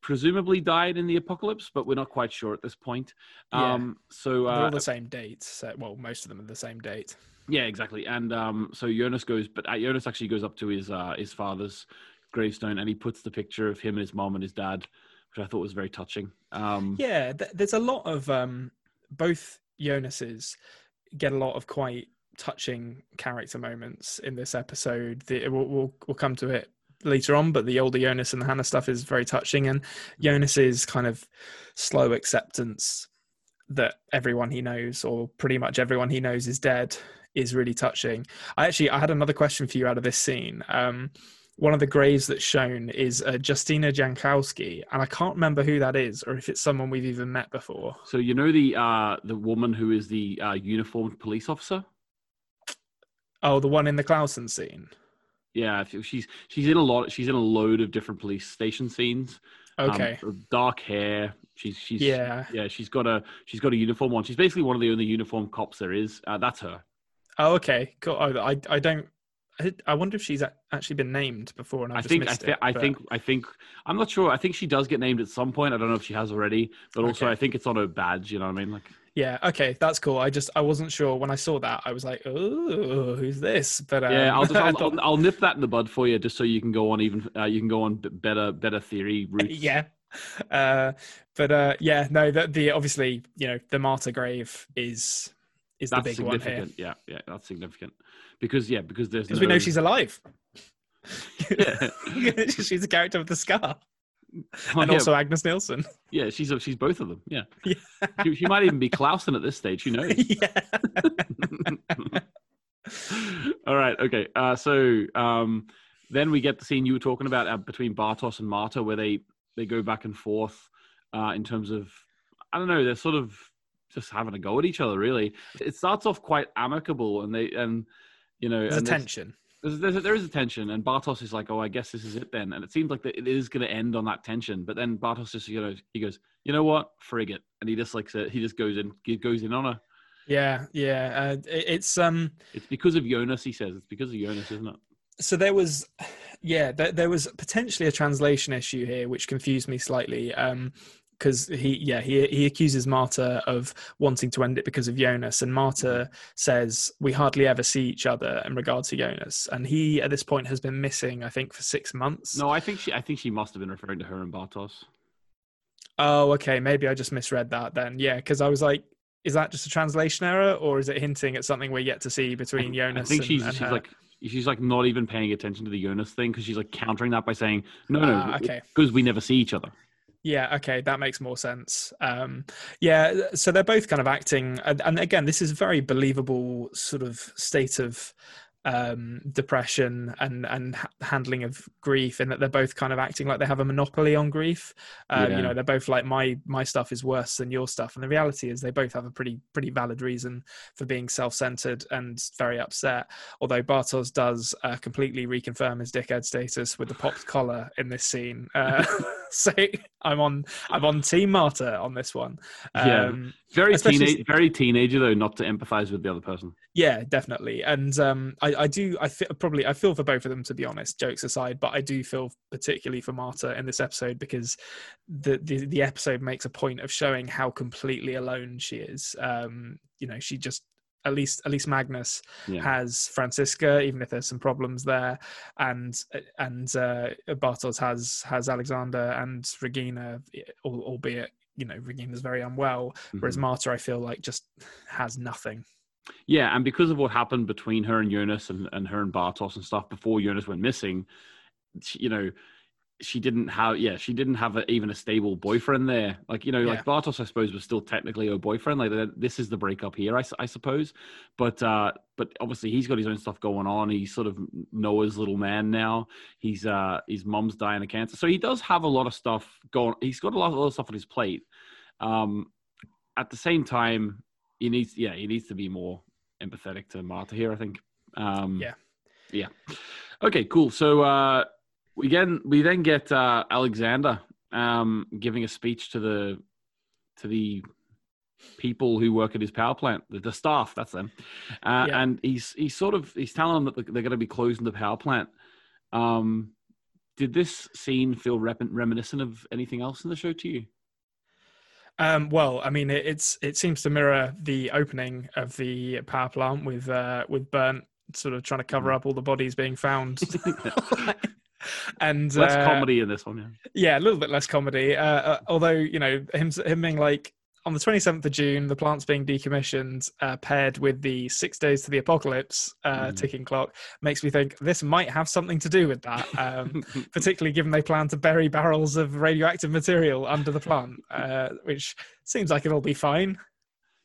presumably died in the apocalypse, but we're not quite sure at this point. Yeah. Um, so they're uh, all the same date. So, well, most of them are the same date. yeah, exactly. And um, so Jonas goes, but uh, Jonas actually goes up to his uh, his father's gravestone and he puts the picture of him and his mom and his dad, which I thought was very touching. Um, Yeah, th- there's a lot of um both Jonas's get a lot of quite touching character moments in this episode. The, we'll, we'll we'll come to it later on, but the older Jonas and the Hannah stuff is very touching, and Jonas's kind of slow acceptance that everyone he knows, or pretty much everyone he knows, is dead, is really touching. I actually I had another question for you out of this scene. Um, one of the graves that's shown is uh, Justina Jankowski, and I can't remember who that is, or if it's someone we've even met before. So you know the uh, the woman who is the uh, uniformed police officer. Oh, the one in the Clausen scene. Yeah, she's she's in a lot. She's in a load of different police station scenes. Um, Okay. dark hair. She's she's Yeah. yeah. She's got a she's got a uniform on. She's basically one of the only uniform cops there is. Uh, that's her. Oh, okay. Cool. Oh, I I don't. I, I wonder if she's actually been named before, and I, I just think I, thi- it. I think I think I'm not sure. I think she does get named at some point. I don't know if she has already, but also Okay. I think it's on her badge. You know what I mean? Like Yeah. Okay. That's cool. I just I wasn't sure when I saw that. I was like, oh, who's this? But um, yeah, I'll just I'll, thought- I'll, I'll nip that in the bud for you, just so you can go on even uh, you can go on better better theory routes. yeah. Uh, but uh, yeah, no. The, the obviously you know the Martha grave is is the that's big one here significant. Yeah, yeah, that's significant because yeah, because there's because no, we know she's alive. Yeah. she's a character with the scar, Oh, and yeah, also Agnes Nielsen. yeah, she's she's both of them. Yeah, Yeah. she, she might even be Clausen at this stage. Who knows? yeah. All right. Okay. Uh, so um, then we get the scene you were talking about uh, between Bartosz and Martha, where they they go back and forth uh, in terms of I don't know. They're sort of just having a go at each other. Really, it starts off quite amicable, and they and you know There's a and there's- tension. There's, there's a, there is a tension, and Bartosz is like, "Oh, I guess this is it then." And it seems like that it is going to end on that tension. But then Bartosz just, you know, he goes, "You know what? Frig it," and he just like he just goes in, he goes in on her. Yeah, yeah. Uh, it- it's um. It's because of Jonas, he says. It's because of Jonas, isn't it? So there was, yeah, there, there was potentially a translation issue here, which confused me slightly. Um, because he, yeah, he he accuses Martha of wanting to end it because of Jonas, and Martha says we hardly ever see each other in regard to Jonas, and he at this point has been missing, I think, for six months. No, I think she, I think she must have been referring to her and Bartosz. Oh, okay. Maybe I just misread that then. Yeah, because I was like, is that just a translation error, or is it hinting at something we're yet to see between I Jonas? I think and, she's and she's her? like she's like not even paying attention to the Jonas thing because she's like countering that by saying, "No, no, Ah, okay. because we never see each other." Yeah, okay, that makes more sense. Um, yeah, so they're both kind of acting, and, and again, this is a very believable sort of state of um, depression and and ha- handling of grief, in that they're both kind of acting like they have a monopoly on grief. Um, Yeah. You know, they're both like my my stuff is worse than your stuff, and the reality is they both have a pretty pretty valid reason for being self centered and very upset. Although Bartosz does uh, completely reconfirm his dickhead status with the popped collar in this scene. Uh, so I'm on I'm on Team Martha on this one. Yeah. Um, Very teenage, very teenager though, not to empathize with the other person. yeah, definitely. And um, I, I do I feel probably I feel for both of them to be honest. Jokes aside, but I do feel particularly for Martha in this episode because the the, the episode makes a point of showing how completely alone she is. Um, you know, she just at least at least Magnus Yeah. has Franziska, even if there's some problems there, and and uh, Bartosz has has Alexander and Regina, albeit you know Regina's very unwell, whereas Mhm. Martha I feel like just has nothing. Yeah, and because of what happened between her and Jonas and, and her and Bartosz and stuff before Jonas went missing, she, you know, she didn't have yeah she didn't have a, even a stable boyfriend there. Like you know, Yeah. like Bartosz I suppose was still technically her boyfriend. Like this is the breakup here, I suppose. But uh, but obviously he's got his own stuff going on. He's sort of Noah's little man now. He's uh his mom's dying of cancer, so he does have a lot of stuff going. He's got a lot, a lot of stuff on his plate. Um, at the same time, he needs yeah he needs to be more empathetic to Martha here. I think. Um, Yeah. Yeah. Okay. Cool. So uh, we then we then get uh, Alexander um, giving a speech to the to the people who work at his power plant, the, the staff. That's them. Uh, Yeah. And he's he's sort of he's telling them that they're going to be closing the power plant. Um, did this scene feel rep- reminiscent of anything else in the show to you? Um, well, I mean, it, it's it seems to mirror the opening of the power plant with uh, with Bernd sort of trying to Mm. cover up all the bodies being found. and Less uh, comedy in this one. Yeah. yeah, a little bit less comedy. Uh, uh, although you know him him being like, on the 27th of June, the plant's being decommissioned, uh, paired with the six days to the apocalypse uh, Mhm. ticking clock, makes me think this might have something to do with that. Um, particularly given they plan to bury barrels of radioactive material under the plant, uh, which seems like it'll be fine.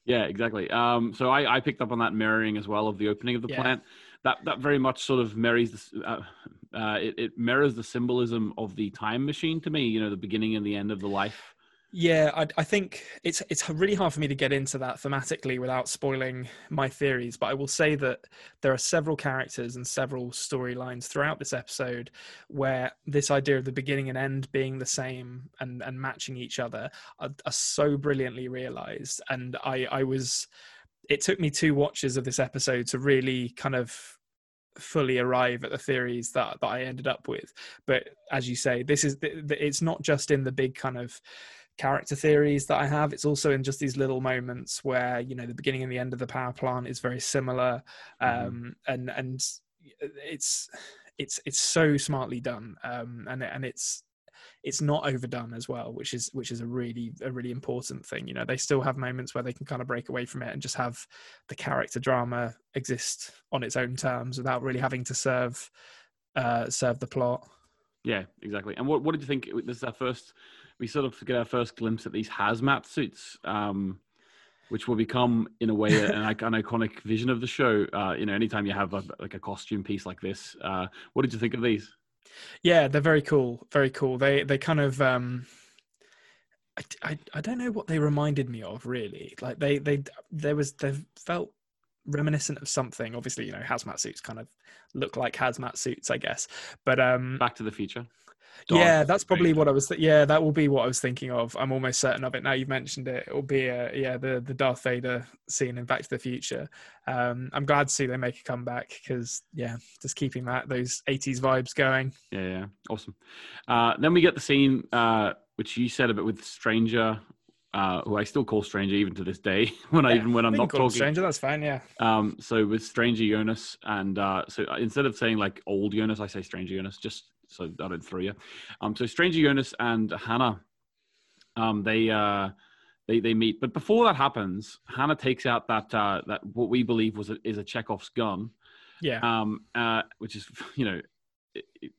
Yeah, exactly. Um, so I, I picked up on that mirroring as well of the opening of the Yeah. plant. That that very much sort of marries the, uh, uh, it, it mirrors the symbolism of the time machine to me. You know, the beginning and the end of the life. Yeah, I, I think it's it's really hard for me to get into that thematically without spoiling my theories. But I will say that there are several characters and several storylines throughout this episode where this idea of the beginning and end being the same and and matching each other are, are so brilliantly realized. And I I was it took me two watches of this episode to really kind of fully arrive at the theories that that I ended up with. But as you say, this is it's not just in the big kind of character theories that I have. It's also in just these little moments where you know the beginning and the end of the power plant is very similar, Mhm. um, and and it's it's it's so smartly done, um, and and it's it's not overdone as well, which is which is a really a really important thing. You know, they still have moments where they can kind of break away from it and just have the character drama exist on its own terms without really having to serve uh, serve the plot. Yeah, exactly. And what what did you think? This is our first. We sort of get our first glimpse at these hazmat suits, um, which will become, in a way, an, an iconic vision of the show. Uh, you know, anytime you have a, like a costume piece like this, uh, what did you think of these? Yeah, they're very cool. Very cool. They they kind of um I, I, I don't know what they reminded me of really. Like they they there was they felt reminiscent of something. Obviously, you know, hazmat suits kind of look like hazmat suits, I guess. But um Back to the Future. Yeah, that's probably what I was. Th- yeah, that will be what I was thinking of. I'm almost certain of it now. You've mentioned it. It will be, uh, yeah, the the Darth Vader scene in Back to the Future. Um, I'm glad to see they make a comeback because, yeah, just keeping that those 80s vibes going. Yeah, yeah, awesome. Uh, then we get the scene uh, which you said a bit with Stranger, uh, who I still call Stranger even to this day. When I even when I'm not talking. stranger. That's fine. Yeah. Um, so with Stranger Jonas, and uh, so instead of saying like old Jonas, I say Stranger Jonas, just so I don't throw you. Um, so Stranger Jonas and Hannah, um, they uh, they they meet, but before that happens, Hannah takes out that uh, that what we believe was a, is a Chekhov's gun, Yeah. um, uh, which is you know. It, it,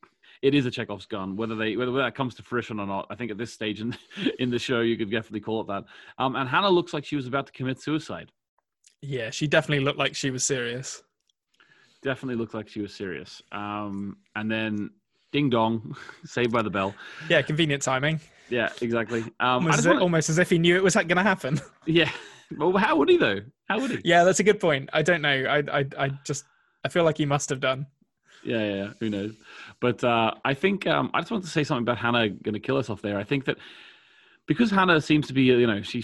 it is a Chekhov's gun. Whether they whether that comes to fruition or not, I think at this stage in in the show, you could definitely call it that. Um, and Hannah looks like she was about to commit suicide. Yeah. She definitely looked like she was serious. definitely looked like she was serious. Um, and then ding dong, saved by the bell. Yeah. Convenient timing. Yeah, exactly. Um, as, if, wanna- almost as if he knew it was going to happen. yeah. Well, how would he though? How would he? yeah, that's a good point. I don't know. I, I, I just, I feel like he must have done. Yeah, yeah, yeah. Who knows? But uh, I think um, I just want to say something about Hannah going to kill herself there. I think that because Hannah seems to be, you know, she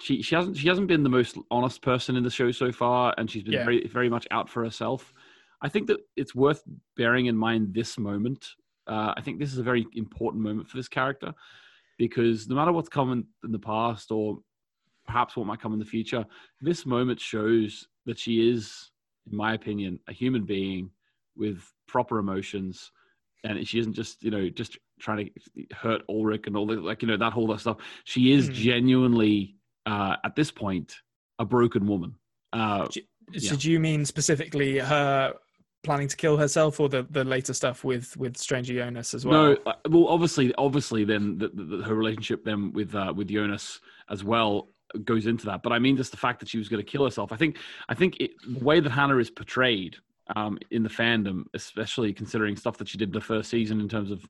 she she hasn't she hasn't been the most honest person in the show so far, and she's been Yeah. very very much out for herself. I think that it's worth bearing in mind this moment. Uh, I think this is a very important moment for this character because no matter what's come in, the past or perhaps what might come in the future, this moment shows that she is, in my opinion, a human being with proper emotions, and she isn't just you know just trying to hurt Ulrich and all the like you know that whole that stuff. She is Hmm. genuinely uh, at this point a broken woman. Uh, Yeah. Did you mean specifically her planning to kill herself, or the, the later stuff with with Stranger Jonas as well? No, uh, well, obviously, obviously, then the, the, her relationship then with uh, with Jonas as well goes into that. But I mean, just the fact that she was going to kill herself. I think, I think it, the way that Hannah is portrayed um, in the fandom, especially considering stuff that she did the first season in terms of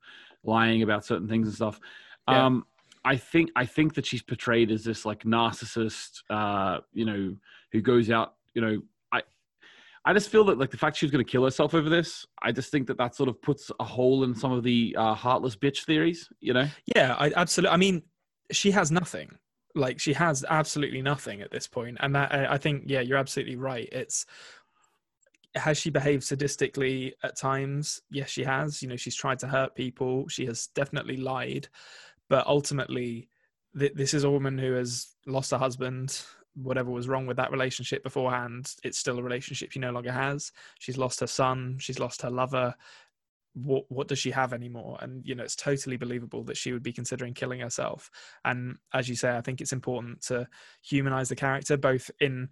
lying about certain things and stuff. Yeah. Um, I think, I think that she's portrayed as this like narcissist, uh, you know, who goes out, you know, I, just feel that like the fact she was going to kill herself over this, I just think that that sort of puts a hole in some of the uh, heartless bitch theories. You know? Yeah, I absolutely. I mean, she has nothing. Like she has absolutely nothing at this point, and that I I think, yeah, you're absolutely right. It's has she behaved sadistically at times? Yes, she has. You know, she's tried to hurt people. She has definitely lied, but ultimately, th- this is a woman who has lost her husband. Whatever was wrong with that relationship beforehand, it's still a relationship she no longer has. She's lost her son. She's lost her lover what what does she have anymore and you know it's totally believable that she would be considering killing herself and as you say i think it's important to humanize the character both in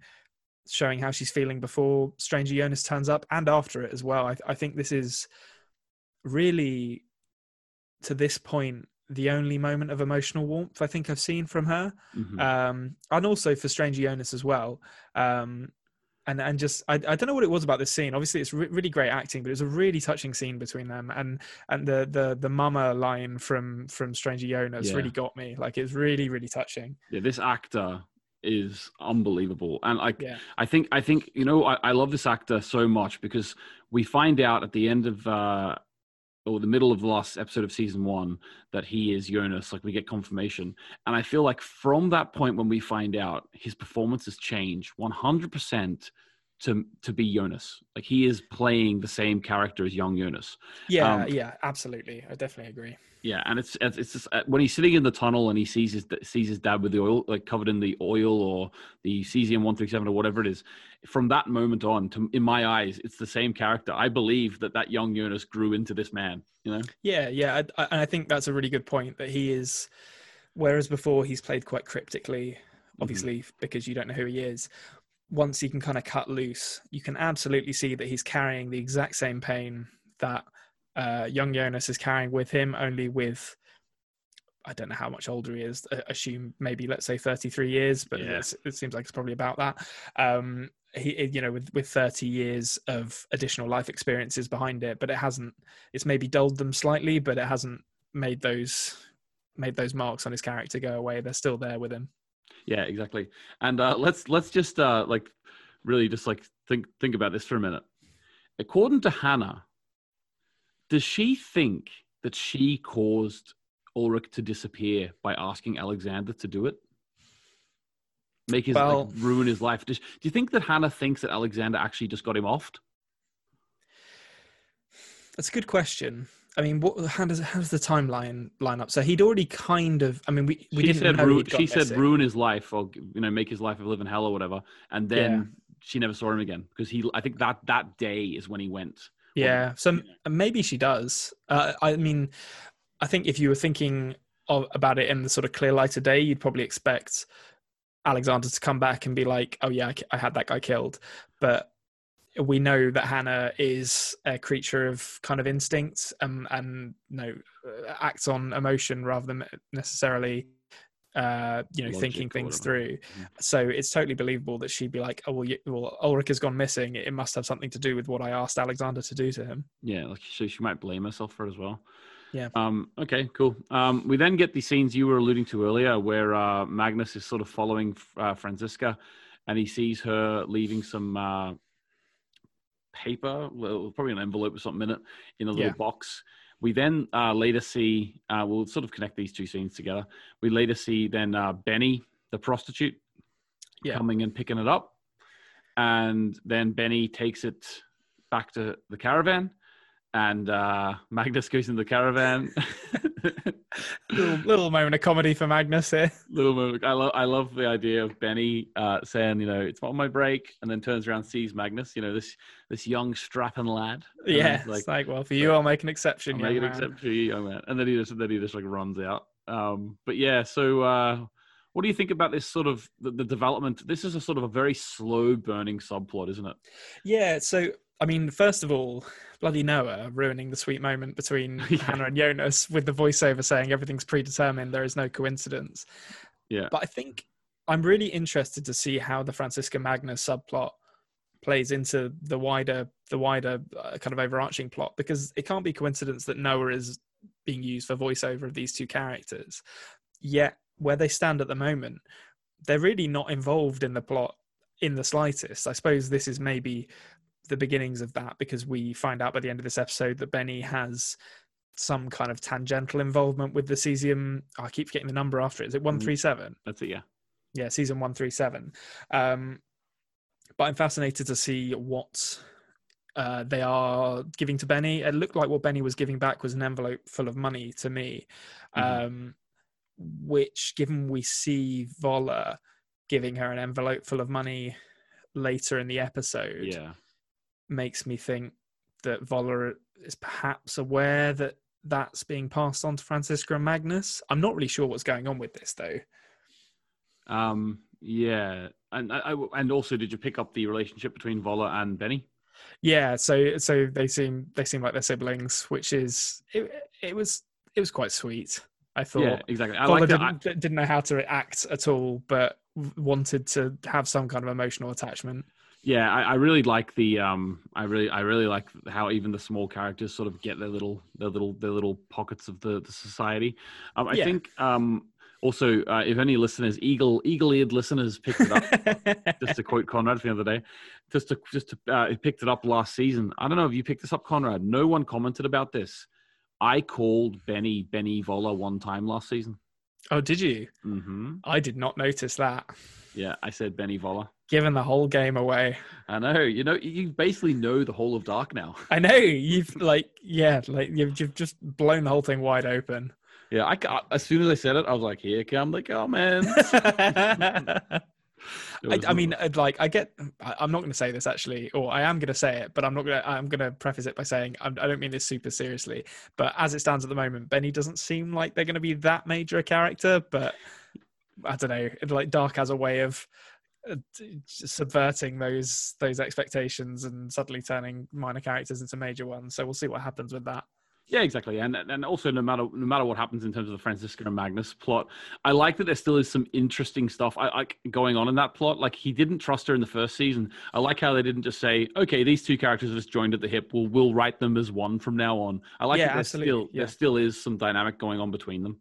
showing how she's feeling before stranger jonas turns up and after it as well i, I think this is really to this point the only moment of emotional warmth i think i've seen from her Mhm. um, and also for Stranger Jonas as well. Um, and and just I, I don't know what it was about this scene. Obviously, it's re- really great acting, but it was a really touching scene between them. And and the the the mama line from from Stranger Jonas Yeah. really got me. Like it was really really touching. yeah, this actor is unbelievable, and I Yeah, I think I think you know I, I love this actor so much because we find out at the end of uh or the middle of the last episode of season one that he is Jonas. Like we get confirmation, and I feel like from that point when we find out, his performance has changed one hundred percent to to be Jonas. Like he is playing the same character as young Jonas. yeah, Um, yeah. Absolutely, I definitely agree. Yeah, and it's it's, just, uh, when he's sitting in the tunnel and he sees his sees his dad with the oil like covered in the oil or the cesium one three seven or whatever it is. From that moment on, to in my eyes, it's the same character. I believe that that young Jonas grew into this man. You know. Yeah, yeah, I, I, and I think that's a really good point that he is. Whereas before he's played quite cryptically, obviously because you don't know who he is. Once he can kind of cut loose, you can absolutely see that he's carrying the exact same pain that uh, young Jonas is carrying with him, only with I don't know how much older he is. uh, Assume maybe let's say thirty three years, but Yeah. it seems like it's probably about that. Um, he, you know, with with thirty years of additional life experiences behind it, but it hasn't. It's maybe dulled them slightly, but it hasn't made those made those marks on his character go away. They're still there with him. Yeah, exactly. And uh, let's let's just uh, like really just like think think about this for a minute. According to Hannah, does she think that she caused Ulrich to disappear by asking Alexander to do it? Make his Well- like, ruin his life. Does, do you think that Hannah thinks that Alexander actually just got him offed? That's a good question. I mean, what, how does how does the timeline line up? So he'd already kind of. I mean, we we she didn't said know ru- he'd gone she said ruin his life or you know make his life of living hell or whatever, and then Yeah. she never saw him again because he. I think that that day is when he went. Yeah, so you maybe she does. Uh, I mean, I think if you were thinking of, about it in the sort of clear light of day, you'd probably expect Alexander to come back and be like, "Oh yeah, I, I had that guy killed," but we know that Hannah is a creature of kind of instinct and and you know uh, acts on emotion rather than necessarily uh you know Logic thinking things through Mhm. so it's totally believable that she'd be like oh well, you, well ulrich has gone missing it must have something to do with what i asked alexander to do to him Yeah, like so she might blame herself for it as well. Yeah. Um, okay, cool. Um, we then get the scenes you were alluding to earlier where uh, Magnus is sort of following uh, Franziska and he sees her leaving some uh, paper, well, probably an envelope or something in it, in a little Yeah. box. We then uh, later see, uh, we'll sort of connect these two scenes together. We later see then uh, Benny, the prostitute, Yeah. coming and picking it up. And then Benny takes it back to the caravan. And uh, Magnus goes in the caravan. little, little moment of comedy for magnus here Little moment. I love. I love the idea of Benny uh, saying, you know, it's on my break, and then turns around, sees Magnus. You know, this this young strapping lad. yeah it's like well for you i'll make an exception I'll make it man. except for you, young man. And then he just then he just like runs out. Um, but yeah, so uh, what do you think about this sort of the, the development? This is a sort of a very slow burning subplot, isn't it? Yeah, so I mean, first of all, bloody Noah ruining the sweet moment between Yeah. Hannah and Jonas with the voiceover saying everything's predetermined, there is no coincidence. Yeah. But I think I'm really interested to see how the Franziska Magnus subplot plays into the wider the wider uh, kind of overarching plot because it can't be coincidence that Noah is being used for voiceover of these two characters. Yet where they stand at the moment, they're really not involved in the plot in the slightest. I suppose this is maybe the beginnings of that because we find out by the end of this episode that Benny has some kind of tangential involvement with the cesium. oh, I keep getting the number after it. Is it 137? That's it. Yeah. Yeah, cesium 137. Um, but I'm fascinated to see what uh, they are giving to Benny. It looked like what Benny was giving back was an envelope full of money to me, Mhm. um, which, given we see Wöller giving her an envelope full of money later in the episode, Yeah. Makes me think that Wöller is perhaps aware that that's being passed on to Franziska and Magnus. I'm not really sure what's going on with this though. Um, yeah, and I, I- and also, did you pick up the relationship between Wöller and Benny? Yeah, so so they seem they seem like they're siblings, which is it, it was it was quite sweet. I thought. Yeah, exactly. I like didn't, didn't know how to act at all, but wanted to have some kind of emotional attachment. Yeah, I, I really like the um I really I really like how even the small characters sort of get their little their little their little pockets of the, the society. Um I Yeah. think um also uh, if any listeners eagle eagle eared listeners picked it up just to quote Konrad from the other day just to just to uh, it picked it up last season. I don't know if you picked this up Konrad. No one commented about this. I called Benny Benny Wöller one time last season. oh, did you? hmm I did not notice that. Yeah, I said Benny Wöller. Giving the whole game away. I know. You know, you basically know the whole of Dark now. I know you've like yeah, like you've, you've just blown the whole thing wide open. Yeah, I as soon as I said it, I was like, "Here come the comments." Oh, I, It was- I mean, like I get. I- I'm not going to say this actually, or I am going to say it, but I'm not going to. I'm going to preface it by saying I'm, I don't mean this super seriously. But as it stands at the moment, Benny doesn't seem like they're going to be that major a character. But I don't know. Like Dark has a way of Uh, subverting those those expectations and suddenly turning minor characters into major ones. So we'll see what happens with that. yeah, exactly, and and also no matter no matter what happens in terms of the Franziska and Magnus plot, I like that there still is some interesting stuff I like going on in that plot. Like he didn't trust her in the first season. I like how they didn't just say, "Okay, these two characters are just joined at the hip. We'll we'll write them as one from now on." I like Yeah, that absolutely, still yeah. there still is some dynamic going on between them.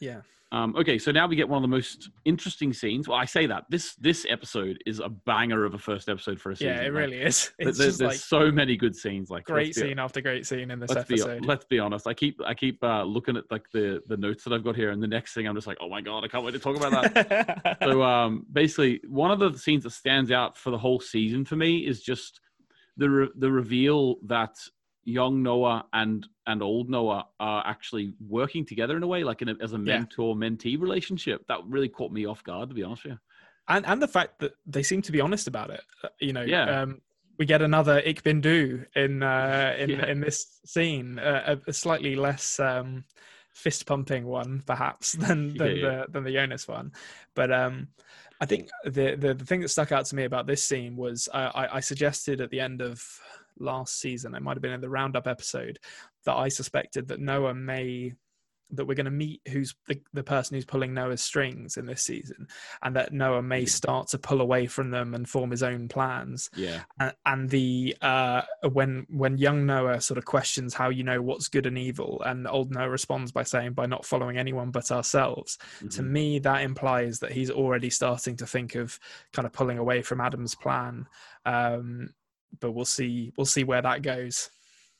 Yeah. Um, okay, so now we get one of the most interesting scenes. Well, I say that this this episode is a banger of a first episode for a season. Yeah, it Like, really is. It's there's there's so many good scenes. Like great be- scene after great scene in this Let's be, episode. let's be honest. I keep I keep uh, looking at like the the notes that I've got here, and the next thing I'm just like, oh my god, I can't wait to talk about that. so um, basically, one of the scenes that stands out for the whole season for me is just the re- the reveal that young Noah and and old Noah are actually working together in a way, like in a, as a mentor mentee relationship. That really caught me off guard, to be honest with you. and and the fact that they seem to be honest about it. Uh, You know, Yeah. um, we get another Ich bin du in uh, in Yeah. in this scene, uh, a, a slightly less um, fist pumping one, perhaps than than Yeah, yeah. the than the Jonas one, but. Um, I think the, the the thing that stuck out to me about this scene was uh, I, I suggested at the end of last season, it might have been in the roundup episode, that I suspected that Noah may that we're going to meet who's the, the person who's pulling Noah's strings in this season, and that Noah may start to pull away from them and form his own plans. Yeah, And, and the uh, when when young Noah sort of questions how you know what's good and evil, and old Noah responds by saying by not following anyone but ourselves. To Mhm. me, that implies that he's already starting to think of kind of pulling away from Adam's plan. Um, but we'll see we'll see where that goes.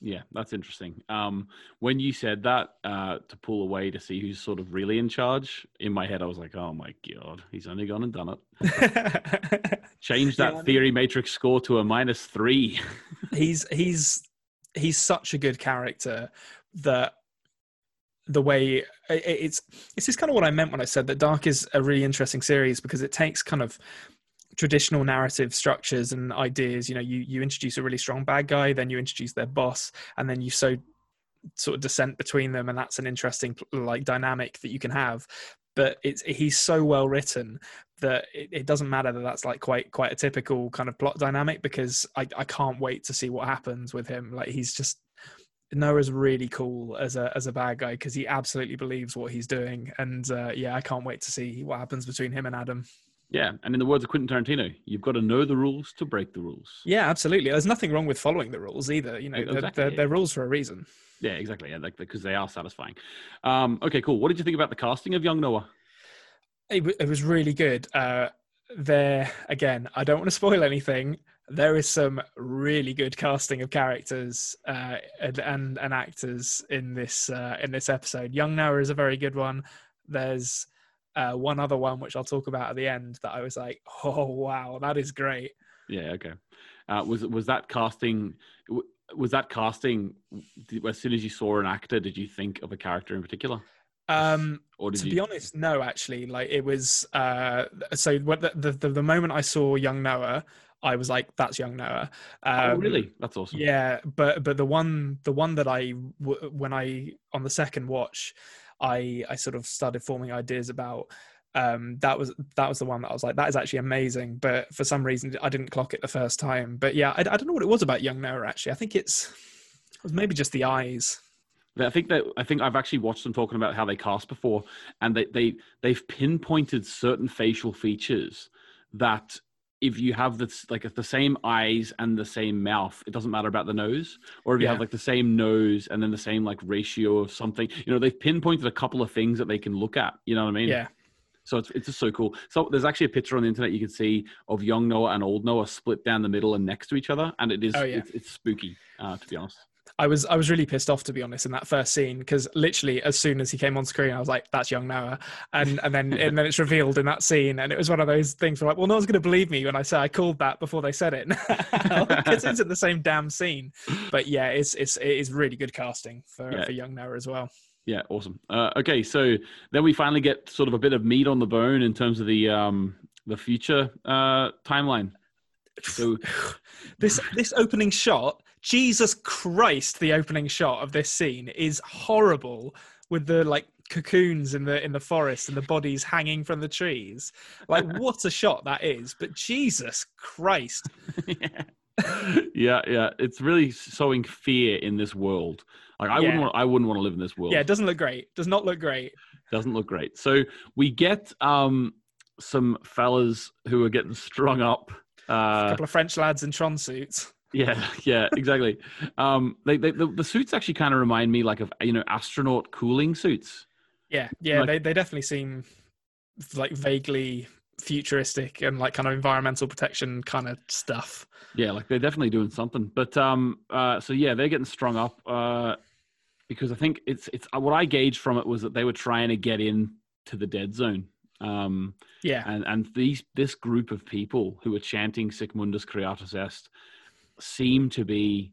Yeah, that's interesting. Um, when you said that uh, to pull away to see who's sort of really in charge, in my head I was like, "Oh my god, he's only gone and done it." Change Yeah, that I mean- theory matrix score to a minus three. he's he's he's such a good character that the way i- i- it's just kind of what I meant when I said that Dark is a really interesting series because it takes kind of traditional narrative structures and ideas. You know, you you introduce a really strong bad guy, then you introduce their boss, and then you so sort of descent between them, and that's an interesting like dynamic that you can have. But it's he's so well written that it, it doesn't matter that that's like quite quite a typical kind of plot dynamic because I, I can't wait to see what happens with him. Like he's just Noah's really cool as a as a bad guy because he absolutely believes what he's doing, and uh, yeah, I can't wait to see what happens between him and Adam. Yeah, and in the words of Quentin Tarantino, you've got to know the rules to break the rules. Yeah, absolutely. There's nothing wrong with following the rules either. You know, they're, they're, yeah. they're rules for a reason. Yeah, exactly. Yeah, like because they are satisfying. Um, okay, cool. What did you think about the casting of young Noah? It, wa- it was really good. Uh, there again, I don't want to spoil anything. There is some really good casting of characters uh, and, and and actors in this uh, in this episode. Young Noah is a very good one. There's uh, one other one which I'll talk about at the end that I was like, oh wow, that is great. Yeah, okay. Uh, was was that casting? Was that casting? As soon as you saw an actor, did you think of a character in particular, Um, or to you? be honest no actually like it was uh so what the, the the moment i saw young noah I was like, "That's young Noah." oh, Um, really? That's awesome. Yeah, but but the one the one that I w- when I on the second watch, I I sort of started forming ideas about. Um, that was that was the one that I was like, that is actually amazing. But for some reason, I didn't clock it the first time. But yeah, I, I don't know what it was about young Noah. Actually, I think it's it was maybe just the eyes. I think that I think I've actually watched them talking about how they cast before, and they they they've pinpointed certain facial features that if you have the like the same eyes and the same mouth, it doesn't matter about the nose. Or if you Yeah. have like the same nose and then the same like ratio of something, you know, they've pinpointed a couple of things that they can look at. You know what I mean? Yeah, So it's it's just so cool. So there's actually a picture on the internet you can see of young Noah and old Noah split down the middle and next to each other, and it is Oh, yeah. it's, it's spooky uh, to be honest. I was I was really pissed off to be honest in that first scene because literally as soon as he came on screen I was like that's young Noah and and then and then it's revealed in that scene and it was one of those things where like well no one's going to believe me when I say I called that before they said it it's in the same damn scene but yeah it's it's it is really good casting for Yeah. for young Noah as well Yeah, awesome. Uh, okay, so then we finally get sort of a bit of meat on the bone in terms of the um, the future uh, timeline. So this this opening shot Jesus Christ the opening shot of this scene is horrible with the like cocoons in the in the forest and the bodies hanging from the trees like what a shot that is but Jesus Christ yeah, yeah, it's really sowing fear in this world. Like I wouldn't want I wouldn't want to live in this world. yeah it doesn't look great does not look great doesn't look great. So we get um, some fellas who are getting strung up. Uh, a couple of French lads in Tron suits yeah, yeah, exactly. um, they, they, the, the suits actually kind of remind me like of you know astronaut cooling suits. yeah yeah Like- they, they definitely seem like vaguely futuristic and like kind of environmental protection kind of stuff Yeah, like they're definitely doing something. But um, uh, so yeah, they're getting strung up uh, because I think it's it's uh, what I gauged from it was that they were trying to get in to the dead zone. Um, yeah and and these this group of people who were chanting "Sic Mundus Creatus Est" seem to be,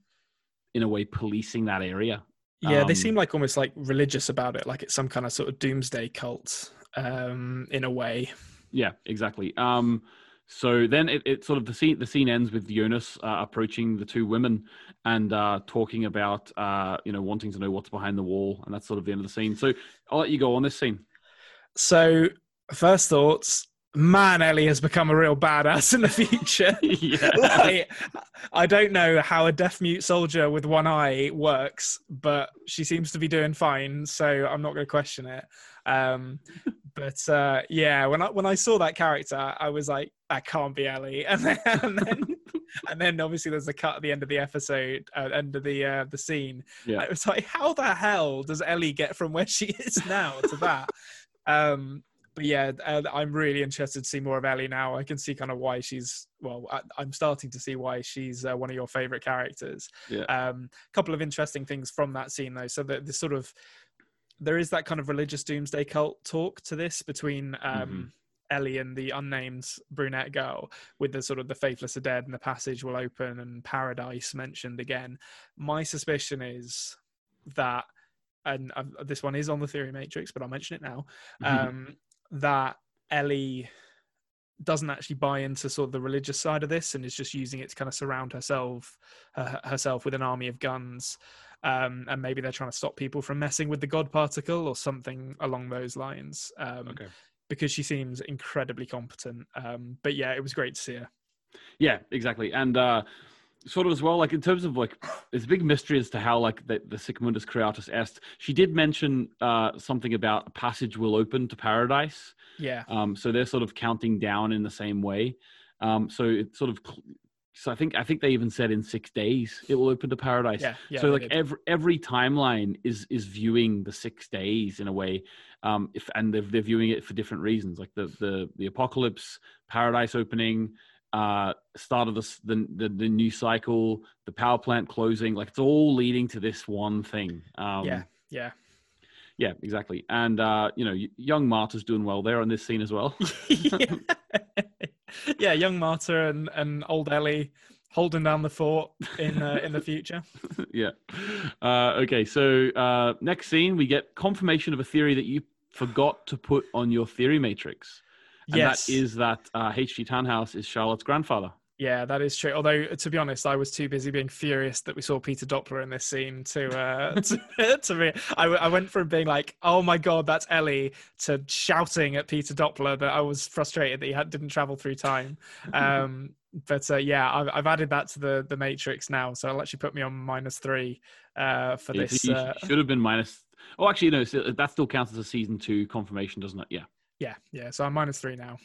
in a way, policing that area. Yeah, they Um, seem like almost like religious about it, like it's some kind of sort of doomsday cult, um, in a way. Yeah, exactly. Um, so then it, it sort of the scene the scene ends with Jonas uh, approaching the two women and uh, talking about uh, you know wanting to know what's behind the wall, and that's sort of the end of the scene. So I'll let you go on this scene. So, first thoughts, man, Ellie has become a real badass in the future. yeah, like, I don't know how a deaf mute soldier with one eye works, but she seems to be doing fine, so I'm not going to question it. Um, but uh, yeah, when I when I saw that character, I was like, that can't be Ellie, and then and then, and then obviously there's a cut at the end of the episode, uh, end of the uh, the scene. yeah, I was like, how the hell does Ellie get from where she is now to that? um, but yeah, uh, I'm really interested to see more of Ellie now. I can see kind of why she's well. I, I'm starting to see why she's uh, one of your favorite characters. yeah, Um, a couple of interesting things from that scene though. So that the sort of there is that kind of religious doomsday cult talk to this between um, Ellie and the unnamed brunette girl, with the sort of the faithless are dead and the passage will open and paradise mentioned again. My suspicion is that, and uh, this one is on the theory matrix, but I'll mention it now. Mhm. Um, that Ellie doesn't actually buy into sort of the religious side of this and is just using it to kind of surround herself her, herself with an army of guns um, and maybe they're trying to stop people from messing with the god particle or something along those lines um, okay. because she seems incredibly competent um, but yeah it was great to see her Yeah, exactly. And uh, sort of as well, like in terms of like, there's a big mystery as to how like the, the Sic Mundus Creatus Est. She did mention uh, something about a passage will open to paradise. yeah Um, so they're sort of counting down in the same way. Um, so it sort of, so I think I think they even said in six days it will open to paradise. yeah yeah so like every every timeline is is viewing the six days in a way, um, if and they're, they're viewing it for different reasons, like the the the apocalypse, paradise opening, uh, start of the, the the the new cycle, the power plant closing, like it's all leading to this one thing. Um, yeah yeah yeah, exactly. And uh, you know, young Martha's doing well there on this scene as well. yeah. yeah, young Martha and, and old Ellie holding down the fort in uh, in the future. yeah. Uh, okay, so uh, next scene, we get confirmation of a theory that you forgot to put on your theory matrix. And yes, that is that uh, H.G. Tannhaus is Charlotte's grandfather. Yeah, that is true. Although, to be honest, I was too busy being furious that we saw Peter Doppler in this scene to uh, to, to me. I, I went from being like, "Oh my god, that's Ellie," to shouting at Peter Doppler that I was frustrated that he had, didn't travel through time. Um, but uh, yeah, I've, I've added that to the the matrix now, so it'll actually put me on minus three uh, for this. you Uh, should have been minus. Oh, actually, no. So that still counts as a season two confirmation, doesn't it? Yeah. Yeah, yeah. So I'm minus three now.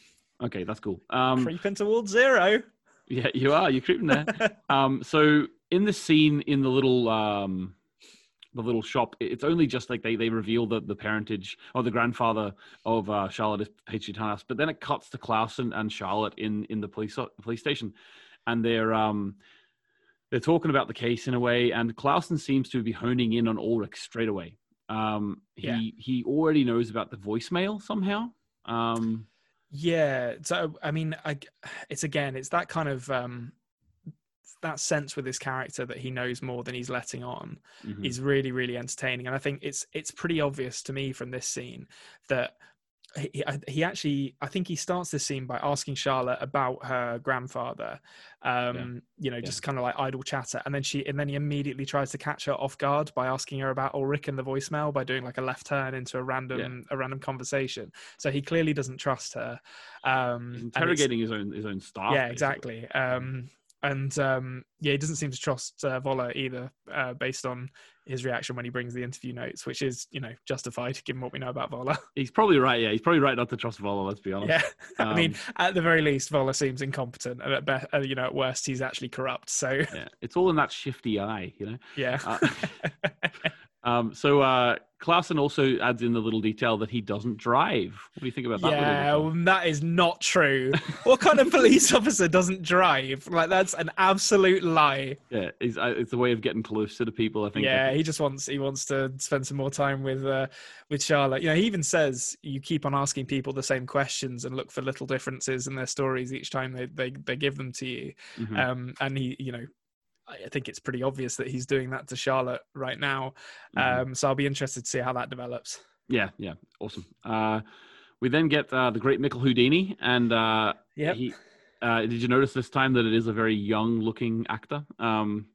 Okay, that's cool. Um, Creeping towards zero. yeah, you are. You're creeping there. um, so in the scene in the little um, the little shop, it's only just like they they reveal the the parentage or the grandfather of uh, Charlotte is Paige but then it cuts to Clausen, and Charlotte in in the police police station, and they're um they're talking about the case in a way, and Clausen seems to be honing in on Ulrich straight away. Um, he Yeah. he already knows about the voicemail somehow. Um, Yeah, so I mean, I, it's again, it's that kind of um, that sense with this character that he knows more than he's letting on mhm. is really, really entertaining, and I think it's it's pretty obvious to me from this scene that he he actually I think he starts this scene by asking Charlotte about her grandfather, um, you know, Yeah. just kind of like idle chatter, and then she and then he immediately tries to catch her off guard by asking her about Ulrich and the voicemail by doing like a left turn into a random a random conversation. So he clearly doesn't trust her. Um, He's interrogating his own his own staff. yeah, basically. exactly. Um, and um, yeah, he doesn't seem to trust uh, Wöller either, uh, based on his reaction when he brings the interview notes, which is you know justified given what we know about Wöller. He's probably right. Yeah, he's probably right not to trust Wöller. Let's be honest. yeah, I mean, Um, at the very least, Wöller seems incompetent, and at best, uh, you know, at worst, he's actually corrupt. So yeah, it's all in that shifty eye, you know. yeah, Uh, Um, so uh, Clausen also adds in the little detail that he doesn't drive. What do you think about that? yeah, well, that is not true. what kind of police officer doesn't drive? Like that's an absolute lie. yeah, it's, uh, it's a way of getting closer to people. I think. yeah he just wants he wants to spend some more time with uh with charlotte you know he even says you keep on asking people the same questions and look for little differences in their stories each time they they, they give them to you Mhm. um and he you know I I think it's pretty obvious that he's doing that to Charlotte right now. Mhm. Um, so I'll be interested to see how that develops. Yeah, yeah, awesome. Uh, we then get uh, the great Mikkel Houdini, and uh, Yep. he. Uh, did you notice this time that it is a very young-looking actor? Um,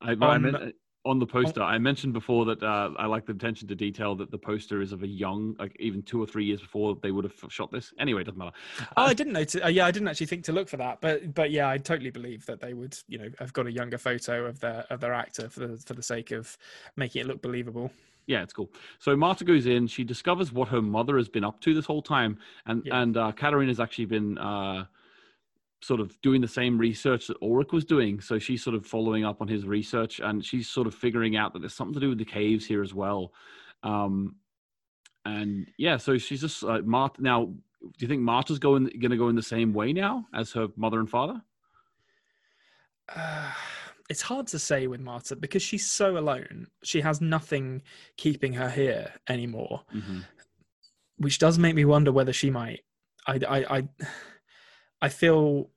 I, I On- meant, on the poster, I mentioned before that uh, I like the attention to detail that the poster is of a young, like even two or three years before they would have shot this. Anyway, it doesn't matter. Oh, I didn't notice. Uh, yeah, I didn't actually think to look for that, but but yeah, I totally believe that they would, you know, have got a younger photo of their of their actor for the for the sake of making it look believable. Yeah, it's cool. So Martha goes in. She discovers what her mother has been up to this whole time, and Yeah. and uh, Katharina's actually been uh, sort of doing the same research that Ulrich was doing. So she's sort of following up on his research, and she's sort of figuring out that there's something to do with the caves here as well. Um, and yeah, so she's just uh, Martha. Now, do you think Martha's going going to go in the same way now as her mother and father? Uh, it's hard to say with Martha because she's so alone. She has nothing keeping her here anymore, Mm-hmm. which does make me wonder whether she might. I I I, I feel,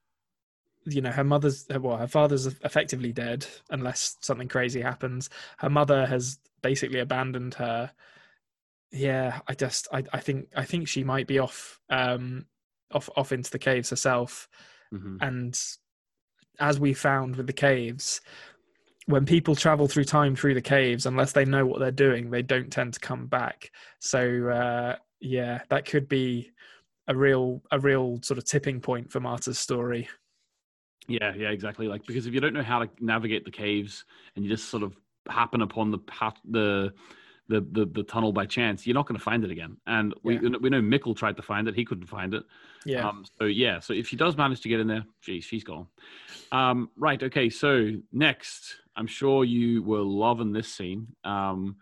you know, her mother's well, her father's effectively dead unless something crazy happens. Her mother has basically abandoned her. Yeah, I just I I think I think she might be off um off off into the caves herself Mm-hmm. and as we found with the caves when people travel through time through the caves unless they know what they're doing they don't tend to come back so uh, yeah that could be a real a real sort of tipping point for martha's story Yeah, yeah, exactly. Like because if you don't know how to navigate the caves and you just sort of happen upon the path, the the the, the tunnel by chance, you're not going to find it again. And we Yeah. we know Mikkel tried to find it, he couldn't find it. yeah Um, so yeah, so if she does manage to get in there, geez, she's gone. Um, right. Okay. So next, I'm sure you were loving this scene. Um,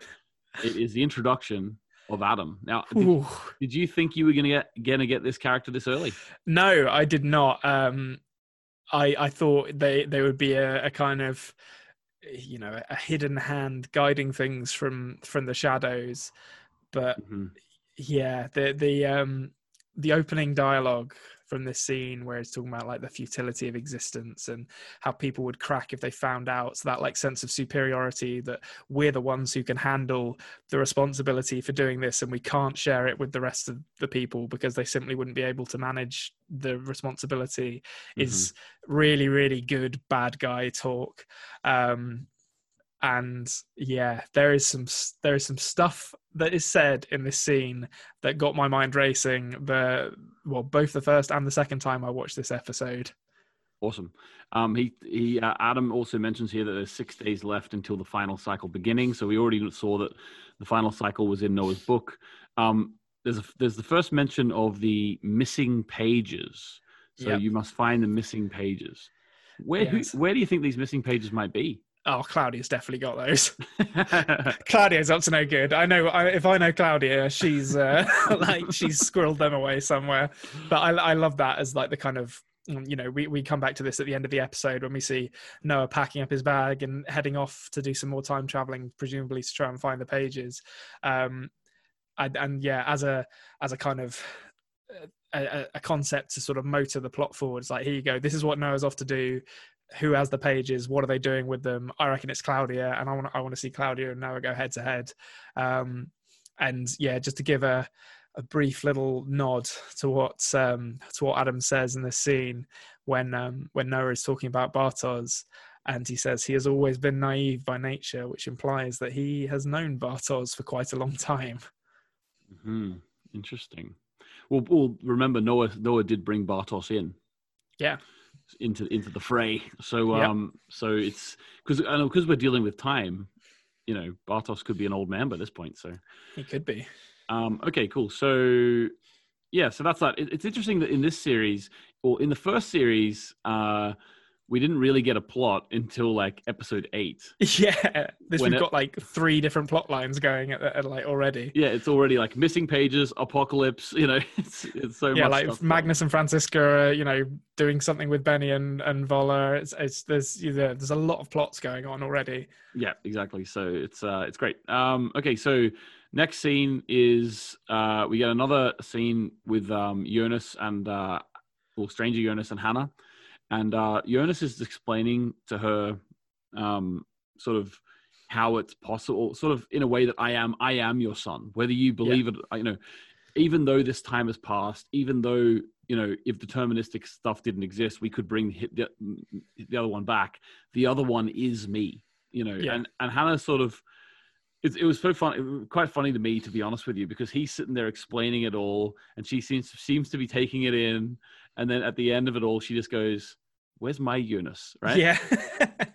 it is the introduction of Adam. Now, did, did you think you were going to get gonna get this character this early? no i did not um i i thought they they would be a, a kind of you know a hidden hand guiding things from from the shadows but Mhm. yeah the the um the opening dialogue from this scene where he's talking about like the futility of existence and how people would crack if they found out. So that like sense of superiority that we're the ones who can handle the responsibility for doing this and we can't share it with the rest of the people because they simply wouldn't be able to manage the responsibility mm-hmm. is really, really good bad guy talk. Um, and yeah there is some there is some stuff that is said in this scene that got my mind racing the well both the first and the second time i watched this episode. Awesome. Um he he uh, adam also mentions here that there's six days left until the final cycle beginning. So we already saw that the final cycle was in noah's book. Um there's a, there's the first mention of the missing pages. So yep. you must find the missing pages. Where yes. who, where do you think these missing pages might be Oh, Claudia's definitely got those. Claudia's up to no good. I know I, if I know Claudia, she's uh, like she's squirreled them away somewhere. But I, I love that as like the kind of you know we, we come back to this at the end of the episode when we see noah packing up his bag and heading off to do some more time traveling presumably to try and find the pages um and, and yeah as a as a kind of a, a, concept to sort of motor the plot forward it's like here you go this is what noah's off to do who has the pages what are they doing with them? I reckon it's claudia and i want i want to see claudia and noah go head to head. Um, and yeah just to give a a brief little nod to what um, to what adam says in this scene when um, when noah is talking about Bartosz, and he says he has always been naive by nature which implies that he has known Bartosz for quite a long time. Hmm interesting. Well, well remember noah noah did bring Bartosz in. Yeah into into the fray. So um, yep. so it's because I know because we're dealing with time. You know, Bartosz could be an old man by this point. So he could be. Um, okay, cool. So yeah, so that's that. It, it's interesting that in this series, or in the first series, uh, we didn't really get a plot until like episode eight. Yeah, this we've it, got like three different plot lines going at, at, like already. Yeah, it's already like missing pages, apocalypse. You know, it's it's so yeah, like Magnus and Franziska, are, you know, doing something with Benny and and Wöller. It's it's there's you know, there's a lot of plots going on already. Yeah, exactly. So it's uh it's great. Um, okay, so next scene is uh we get another scene with um Jonas and uh well Stranger Jonas and Hannah and uh, Jonas is explaining to her um, sort of how it's possible, sort of in a way that I am, I am your son, whether you believe yeah. it, you know, even though this time has passed, even though you know, if deterministic stuff didn't exist, we could bring the, the other one back. The other one is me, you know, yeah. and and Hannah sort of. It, it was so fun, quite funny to me, to be honest with you, because he's sitting there explaining it all, and she seems seems to be taking it in, and then at the end of it all, she just goes, Where's my Jonas? Right. Yeah.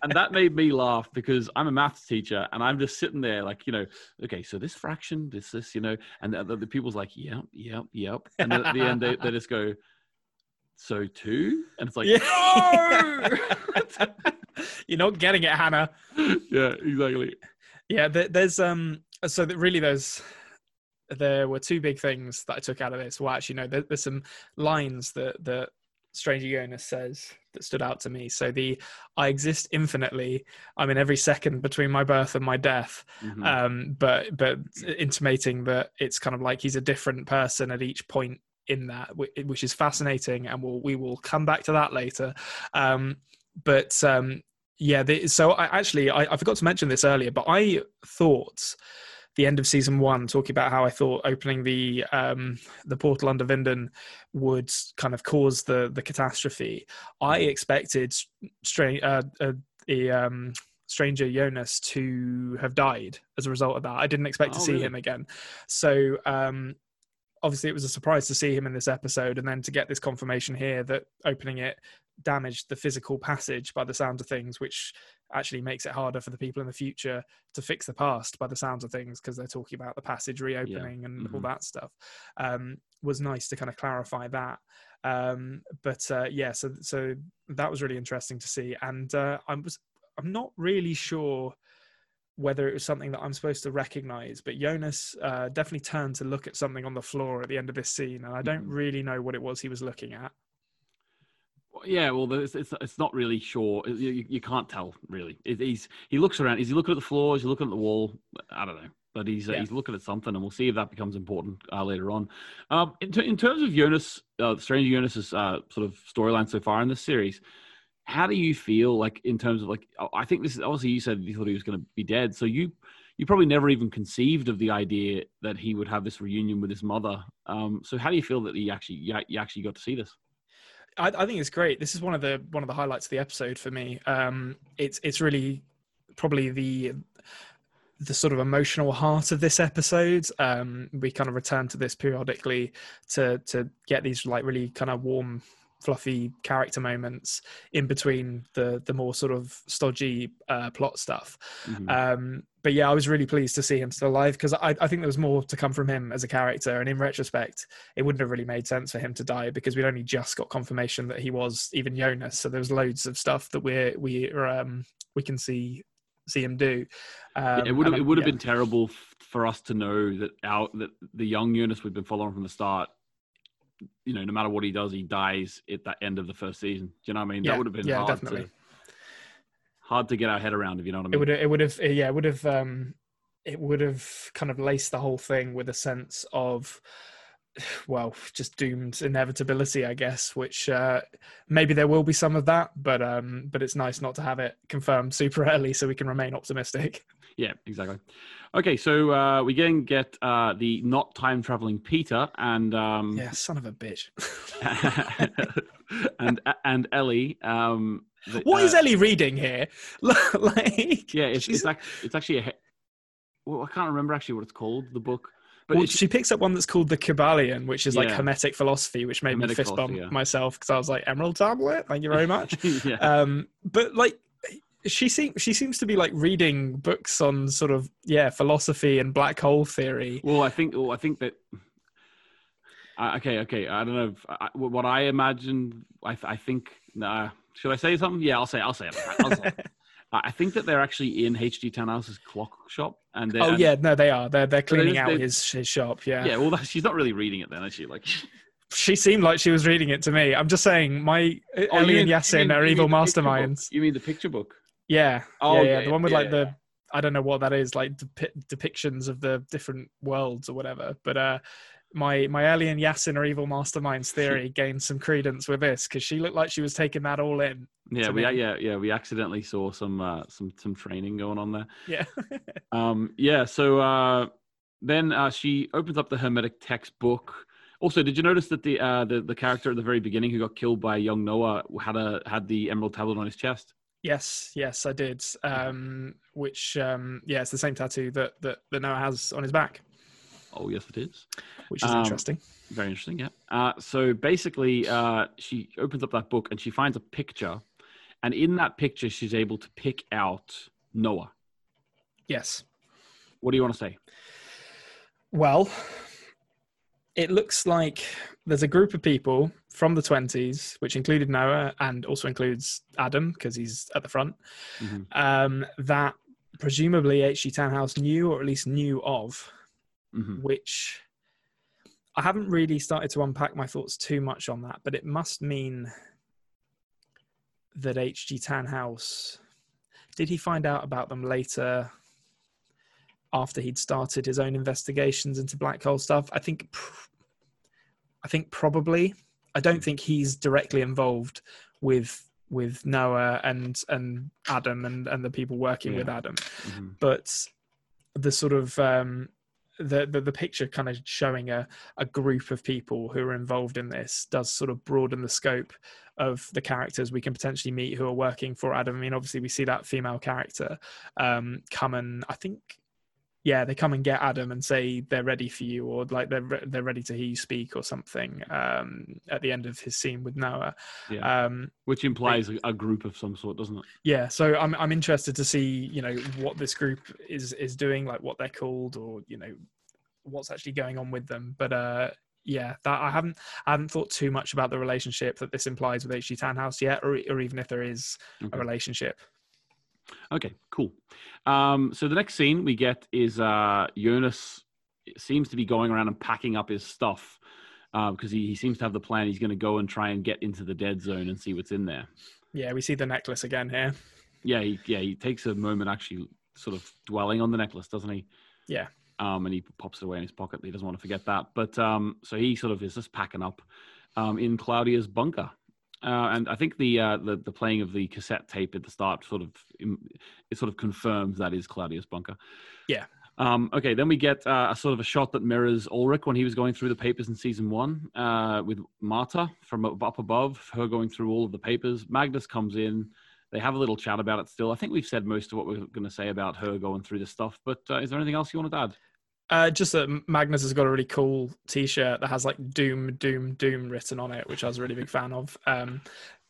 and that made me laugh because I'm a maths teacher and I'm just sitting there like, you know, okay, so this fraction, this, this, you know, and the, the, the people's like, yep, yep, yep. And then at the end, they, they just go, so two? And it's like, yeah. no! You're not getting it, Hannah. Yeah, exactly. Yeah, there's, um, so that really there's, there were two big things that I took out of this. Well, actually, no, there, there's some lines that that Stranger Jonas says that stood out to me. So the I exist infinitely. I'm in every second between my birth and my death. Mm-hmm. Um, but but intimating that it's kind of like he's a different person at each point in that, which is fascinating, and we'll we will come back to that later. Um, but um, yeah, the, so I actually I, I forgot to mention this earlier, but I thought the end of season one, talking about how I thought opening the um, the portal under Winden would kind of cause the the catastrophe. I mm-hmm. expected strange uh, uh, the um, stranger Jonas to have died as a result of that. I didn't expect oh, to see really? him again. So um, obviously it was a surprise to see him in this episode and then to get this confirmation here that opening it damaged the physical passage by the sound of things which actually makes it harder for the people in the future to fix the past by the sounds of things because they're talking about the passage reopening yeah. and mm-hmm. all that stuff um, was nice to kind of clarify that um, but uh, yeah so so that was really interesting to see and uh, i was i'm not really sure whether it was something that I'm supposed to recognize. But Jonas uh, definitely turned to look at something on the floor at the end of this scene, and I don't mm-hmm. really know what it was he was looking at. Yeah, well, it's, it's, it's not really sure. You, you can't tell really. It, he's he looks around. Is he looking at the floor? Is he looking at the wall? I don't know. but he's uh, he's looking at something, and we'll see if that becomes important uh, later on. Um, in, ter- in terms of Jonas, uh, Stranger Jonas's uh, sort of storyline so far in this series, how do you feel like in terms of like? I think this is obviously you said you thought he was going to be dead, so you you probably never even conceived of the idea that he would have this reunion with his mother. Um, so how do you feel that he actually you, you actually got to see this? I, I think it's great. This is one of the one of the highlights of the episode for me. Um, it's it's really probably the the sort of emotional heart of this episode. Um, we kind of return to this periodically to to get these like really kind of warm, fluffy character moments in between the the more sort of stodgy uh, plot stuff. Mhm. Um, but yeah, I was really pleased to see him still alive because I, I think there was more to come from him as a character. And in retrospect, it wouldn't have really made sense for him to die because we'd only just got confirmation that he was even Jonas. So there was loads of stuff that we're we um we can see see him do. Yeah, Um, it would have it would have yeah. been terrible for us to know that our that the young Jonas we've been following from the start. You know, no matter what he does, he dies at the end of the first season. Do you know what I mean? Yeah, that would have been yeah, hard definitely. to hard to get our head around. If you know what I mean? It would it would have yeah it would have um it would have kind of laced the whole thing with a sense of well just doomed inevitability i guess which uh maybe there will be some of that but um but it's nice not to have it confirmed super early so we can remain optimistic Yeah, exactly. Okay, so uh, we again get uh, the not time traveling Peter and um, yeah son of a bitch and and Ellie. Um, the- What is uh, ellie reading here like Yeah, it's it's, act, it's actually a. Well, I can't remember actually what it's called. The book, but well, she picks up one that's called the Kybalion, which is like Yeah. Hermetic philosophy, which made Hermetic me fist bump yeah. myself because I was like, Emerald tablet, thank you very much. yeah. um but like she seems she seems to be like reading books on sort of yeah philosophy and black hole theory Well, I think. Well, I think that. Uh, okay, okay. I don't know. If, I, what I imagine. I, I think. Nah, should I say something? Yeah, I'll say. I'll say it. I'll say it. I think that they're actually in HG Tannhaus's clock shop, and oh and- yeah no they are they're they're they cleaning out they- his his shop yeah. yeah. Well, that, she's not really reading it then, is she? Like, she seemed like she was reading it to me i'm just saying my Oh, ellie you and mean- yasin mean- are evil mean the picture book? masterminds You mean the picture book? Yeah Oh, yeah, yeah, yeah the one with yeah, like the i don't know what that is like depi- depictions of the different worlds or whatever but uh my my alien Yasin are evil masterminds theory gained some credence with this because she looked like she was taking that all in. Yeah, we me. yeah yeah we accidentally saw some uh, some some training going on there. Yeah. Um, yeah, so uh, then uh, she opens up the Hermetic textbook. Also, did you notice that the, uh, the the character at the very beginning who got killed by young Noah had a had the emerald tablet on his chest? Yes, yes, I did. Um, which, um, yeah, it's the same tattoo that, that that Noah has on his back, Oh, yes, it is. which is Um, interesting. Very interesting. Yeah. Uh, so basically, uh, she opens up that book and she finds a picture, and in that picture, she's able to pick out Noah. Yes. What do you want to say? Well, it looks like there's a group of people from the 20s, which included Noah and also includes Adam because he's at the front, Mhm. um, that presumably H.G. Tannhaus knew or at least knew of, Mhm. which I haven't really started to unpack my thoughts too much on that, but it must mean that H.G. Tannhaus did he find out about them later after he'd started his own investigations into black hole stuff? I think pr- I think probably. I don't think he's directly involved with with Noah and and Adam and and the people working with Yeah. Adam Mhm. but the sort of um, the, the the picture kind of showing a, a group of people who are involved in this does sort of broaden the scope of the characters we can potentially meet who are working for Adam. I mean, obviously we see that female character um, come and I think yeah they come and get Adam and say they're ready for you or like they're re- they're ready to hear you speak or something um, at the end of his scene with Noah. Yeah. Um, Which implies a, a group of some sort, doesn't it? yeah so i'm i'm interested to see you know what this group is is doing like what they're called or you know what's actually going on with them but uh yeah that i haven't i haven't thought too much about the relationship that this implies with hg tannhaus yet or, or even if there is Okay. a relationship Okay, cool. Um, so the next scene we get is uh, Jonas seems to be going around and packing up his stuff because he, he seems to have the plan. He's going to go and try and get into the dead zone and see what's in there. yeah we see the necklace again here Yeah, he, yeah, he takes a moment actually sort of dwelling on the necklace, doesn't he? Yeah. um, and he pops it away in his pocket. He doesn't want to forget that. But um, so he sort of is just packing up um, in Claudia's bunker. Uh, and I think the, uh, the the playing of the cassette tape at the start sort of it sort of confirms that is Claudia's bunker. Yeah. Um, okay, then we get uh, a sort of a shot that mirrors Ulrich when he was going through the papers in season one uh, with Martha from up above, her going through all of the papers. Magnus comes in. They have a little chat about it still. I think we've said most of what we're going to say about her going through this stuff, but uh, is there anything else you wanted to add? Uh, just that Magnus has got a really cool T-shirt that has like "Doom, Doom, Doom" written on it, which I was a really big fan of. Um,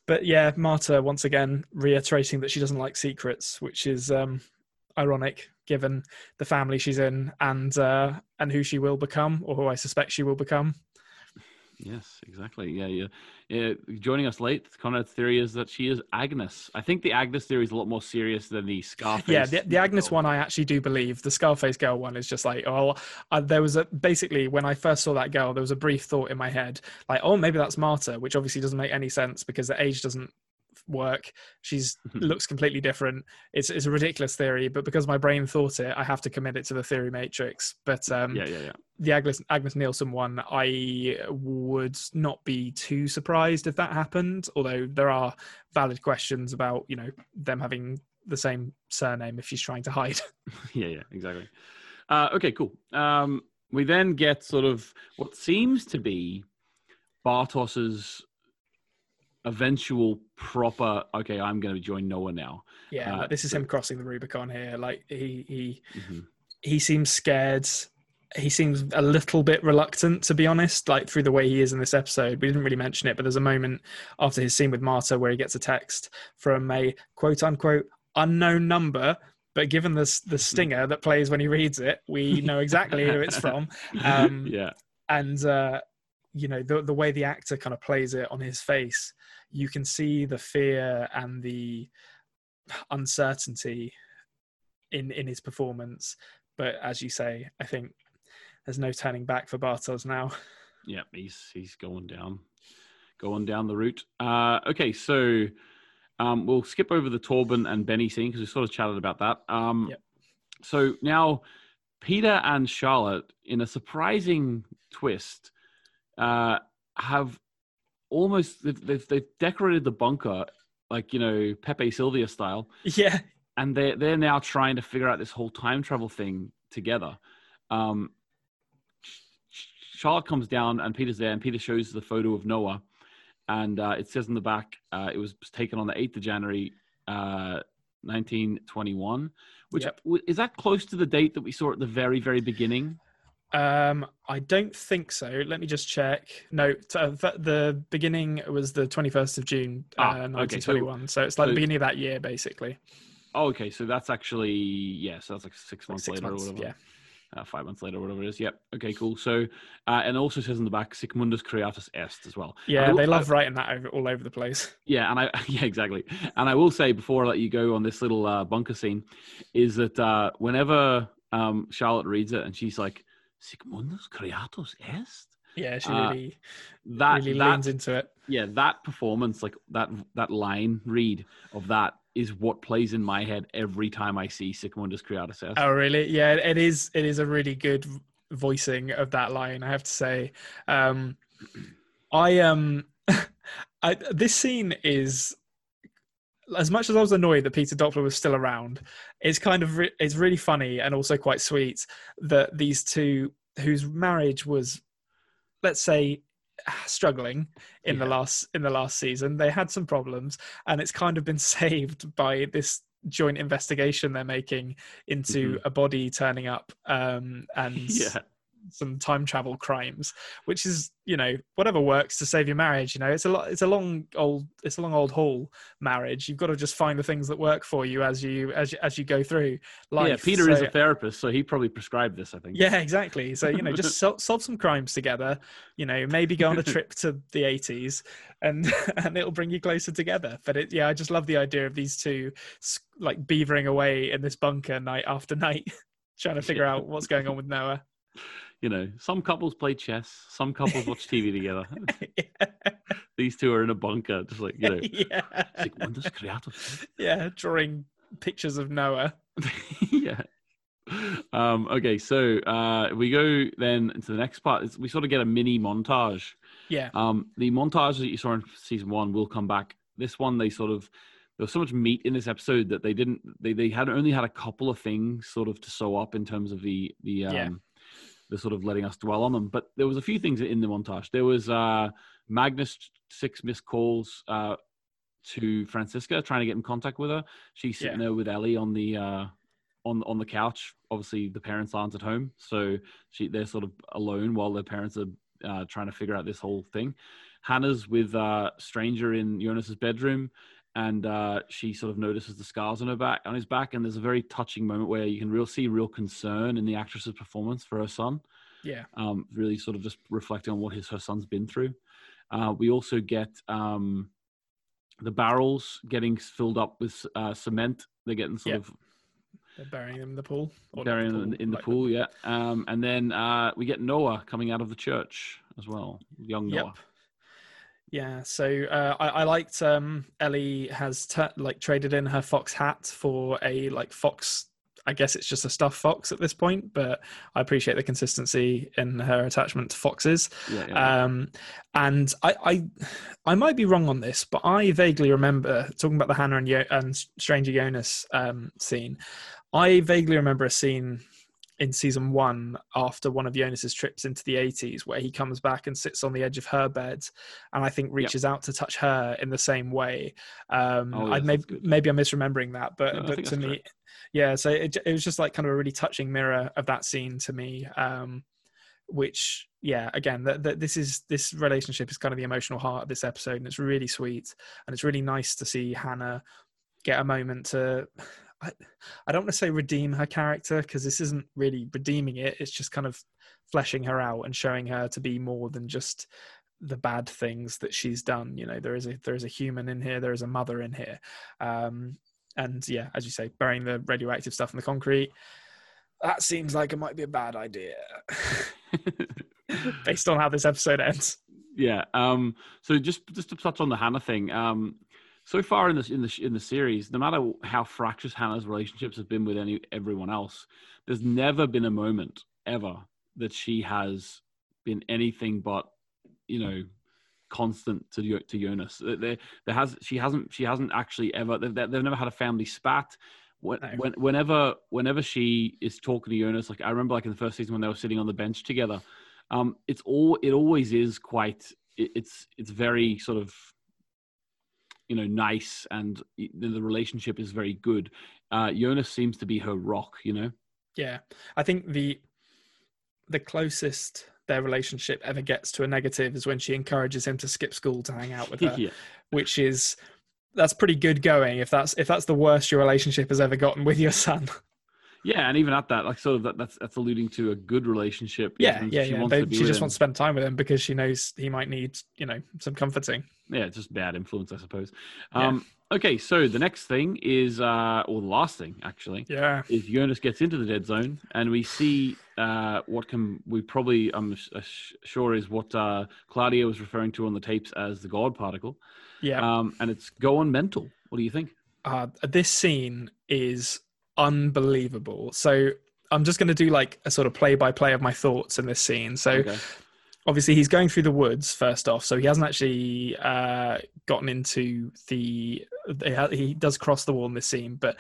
but yeah, Martha once again reiterating that she doesn't like secrets, which is um, ironic given the family she's in and uh, and who she will become, or who I suspect she will become. Yes, exactly. Yeah, yeah. yeah. Joining us late, Konrad's theory is that she is Agnes. I think the Agnes theory is a lot more serious than the Scarface. Yeah, the, the Agnes one I actually do believe. The Scarface girl one is just like, oh, uh, there was a basically when I first saw that girl, there was a brief thought in my head, like, oh, maybe that's Martha, which obviously doesn't make any sense because the age doesn't work. She's looks completely different. It's it's a ridiculous theory, but because my brain thought it, I have to commit it to the theory matrix. But um, yeah, yeah, yeah. The Agnes Agnes Nielsen one, I would not be too surprised if that happened. Although there are valid questions about you know them having the same surname if she's trying to hide. yeah, yeah, exactly. Uh, okay, cool. Um, we then get sort of what seems to be Bartosz's eventual proper okay i'm going to join noah now. Yeah uh, this is him crossing the rubicon here like he he mm-hmm. he seems scared. He seems a little bit reluctant to be honest like through the way he is in this episode. We didn't really mention it but there's a moment after his scene with martha where he gets a text from a quote unquote unknown number but given this the stinger that plays when he reads it we know exactly who it's from. Um, yeah. and uh, you know the the way the actor kind of plays it on his face you can see the fear and the uncertainty in in his performance. But as you say i think there's no turning back for bartosz now. Yeah he's he's going down going down the route. Uh okay so um we'll skip over the torben and benny scene because we sort of chatted about that. Um yep. so now peter and charlotte in a surprising twist uh, have almost they've, they've, they've decorated the bunker like you know Pepe Silvia style. Yeah, and they're they're now trying to figure out this whole time travel thing together. Um, Charlotte comes down and Peter's there, and Peter shows the photo of Noah, and uh, it says in the back uh, it was taken on the eighth of January, uh, nineteen twenty one. Which yep. is that close to the date that we saw at the very very beginning? Um, I don't think so. Let me just check. No, t- uh, the beginning was the 21st of June, ah, uh, 1921. Okay. So, so, it's like so, the beginning of that year, basically. Oh, okay. So that's actually, yeah, so that's like six months like six later months, or whatever. Yeah. Uh, five months later, whatever it is. Yep. Okay, cool. So, uh, and also says in the back, Sic Mundus Creatus Est as well. Yeah, they love I, writing that over, all over the place. Yeah, and I, yeah, exactly. And I will say before I let you go on this little uh, bunker scene, is that uh, whenever um, Charlotte reads it and she's like, Sic Mundus Creatus Est. Yeah, she really, uh, that, really that, leans into it. Yeah, that performance, like that that line read of that is what plays in my head every time I see Sic Mundus Creatus Est. Oh, really? Yeah, it is. It is a really good voicing of that line. I have to say. Um, I um, I, this scene is as much as I was annoyed that Peter Doppler was still around, it's kind of re- it's really funny and also quite sweet that these two, whose marriage was, let's say, struggling in yeah. the last in the last season, they had some problems, and it's kind of been saved by this joint investigation they're making into mm-hmm. a body turning up um, and yeah some time travel crimes, which is you know whatever works to save your marriage. You know, it's a lot. It's a long old. It's a long old haul marriage. You've got to just find the things that work for you as you as you, as you go through life. Yeah, Peter so, is a therapist, so he probably prescribed this. I think. Yeah, exactly. So you know, just sol- solve some crimes together. You know, maybe go on a trip to the eighties, and and it'll bring you closer together. But it, yeah, I just love the idea of these two like beavering away in this bunker night after night, trying to figure out what's going on with Noah you know, some couples play chess, some couples watch TV together. yeah. These two are in a bunker, just like you know, yeah. like creative. Yeah, drawing pictures of Noah. yeah. um, okay, so uh, we go then into the next part. It's, we sort of get a mini montage. Yeah. Um, the montage that you saw in season one will come back. This one, they sort of there was so much meat in this episode that they didn't. They they had only had a couple of things sort of to sew up in terms of the the um, Yeah. The sort of letting us dwell on them. But there was a few things in the montage. There was uh, Magnus six missed calls uh, to Franziska trying to get in contact with her. She's sitting Yeah. there with Ellie on the uh, on on the couch. Obviously, the parents aren't at home, so she they're sort of alone while their parents are uh, trying to figure out this whole thing. Hannah's with uh, stranger in Jonas's bedroom, and uh, she sort of notices the scars on her back on his back, and there's a very touching moment where you can real see real concern in the actress's performance for her son Yeah. um, really sort of just reflecting on what his her son's been through. Uh, we also get um, the barrels getting filled up with uh, cement. They're getting sort Yeah. of They're burying them in the pool. Burying them in, in the like pool, yeah. Um, and then uh, we get Noah coming out of the church as well, young Yep. Noah. Yeah, so uh, I, I liked um, Ellie has t- like traded in her fox hat for a like fox. I guess it's just a stuffed fox at this point, but I appreciate the consistency in her attachment to foxes. Yeah, yeah. Um, and I, I, I might be wrong on this, but I vaguely remember talking about the Hannah and, Yo- and Stranger Jonas um, scene. I vaguely remember a scene in season one after one of Jonas's trips into the 80s where he comes back and sits on the edge of her bed and I think reaches out to touch her in the same way. Um, Oh, I may, maybe I'm misremembering that, but, No, but to me, correct. yeah, so it, it was just like kind of a really touching mirror of that scene to me. Um, which yeah again that that this is this relationship is kind of the emotional heart of this episode and it's really sweet and it's really nice to see hannah get a moment to i, I don't want to say redeem her character because this isn't really redeeming it it's just kind of fleshing her out and showing her to be more than just the bad things that she's done you know there is a there is a human in here there is a mother in here um and yeah as you say burying the radioactive stuff in the concrete that seems like it might be a bad idea based on how this episode ends. yeah. Um, so just just to touch on the Hannah thing. Um, so far in this in the in the series, no matter how fractious Hannah's relationships have been with any everyone else, there's never been a moment ever that she has been anything but, you know, constant to to Jonas. There, there has she hasn't she hasn't actually ever they've, they've never had a family spat. When, when, whenever whenever she is talking to Jonas, like I remember, like in the first season when they were sitting on the bench together, um, it's all it always is quite. It, it's it's very sort of you know nice and the, relationship is very good. Uh, Jonas seems to be her rock. You know. Yeah, I think the the closest their relationship ever gets to a negative is when she encourages him to skip school to hang out with her, yeah. which is that's pretty good going. If that's if that's the worst your relationship has ever gotten with your son. Yeah, and even at that, like sort of that, that's that's alluding to a good relationship. Yeah, She yeah, yeah. wants They, she just him. wants to spend time with him because she knows he might need you know some comforting. yeah, it's just bad influence, I suppose. Yeah. Um, okay, so the next thing is, uh, or the last thing actually, Yeah, is Jonas gets into the dead zone, and we see uh, what can we probably I'm uh, sh- sure is what uh, Claudia was referring to on the tapes as the God particle, yeah. um, and it's going mental. What do you think? uh, this scene is unbelievable. So I'm just going to do like a sort of play by play of my thoughts in this scene. So Okay. obviously he's going through the woods first off, so he hasn't actually uh, gotten into the. He does cross the wall in this scene, but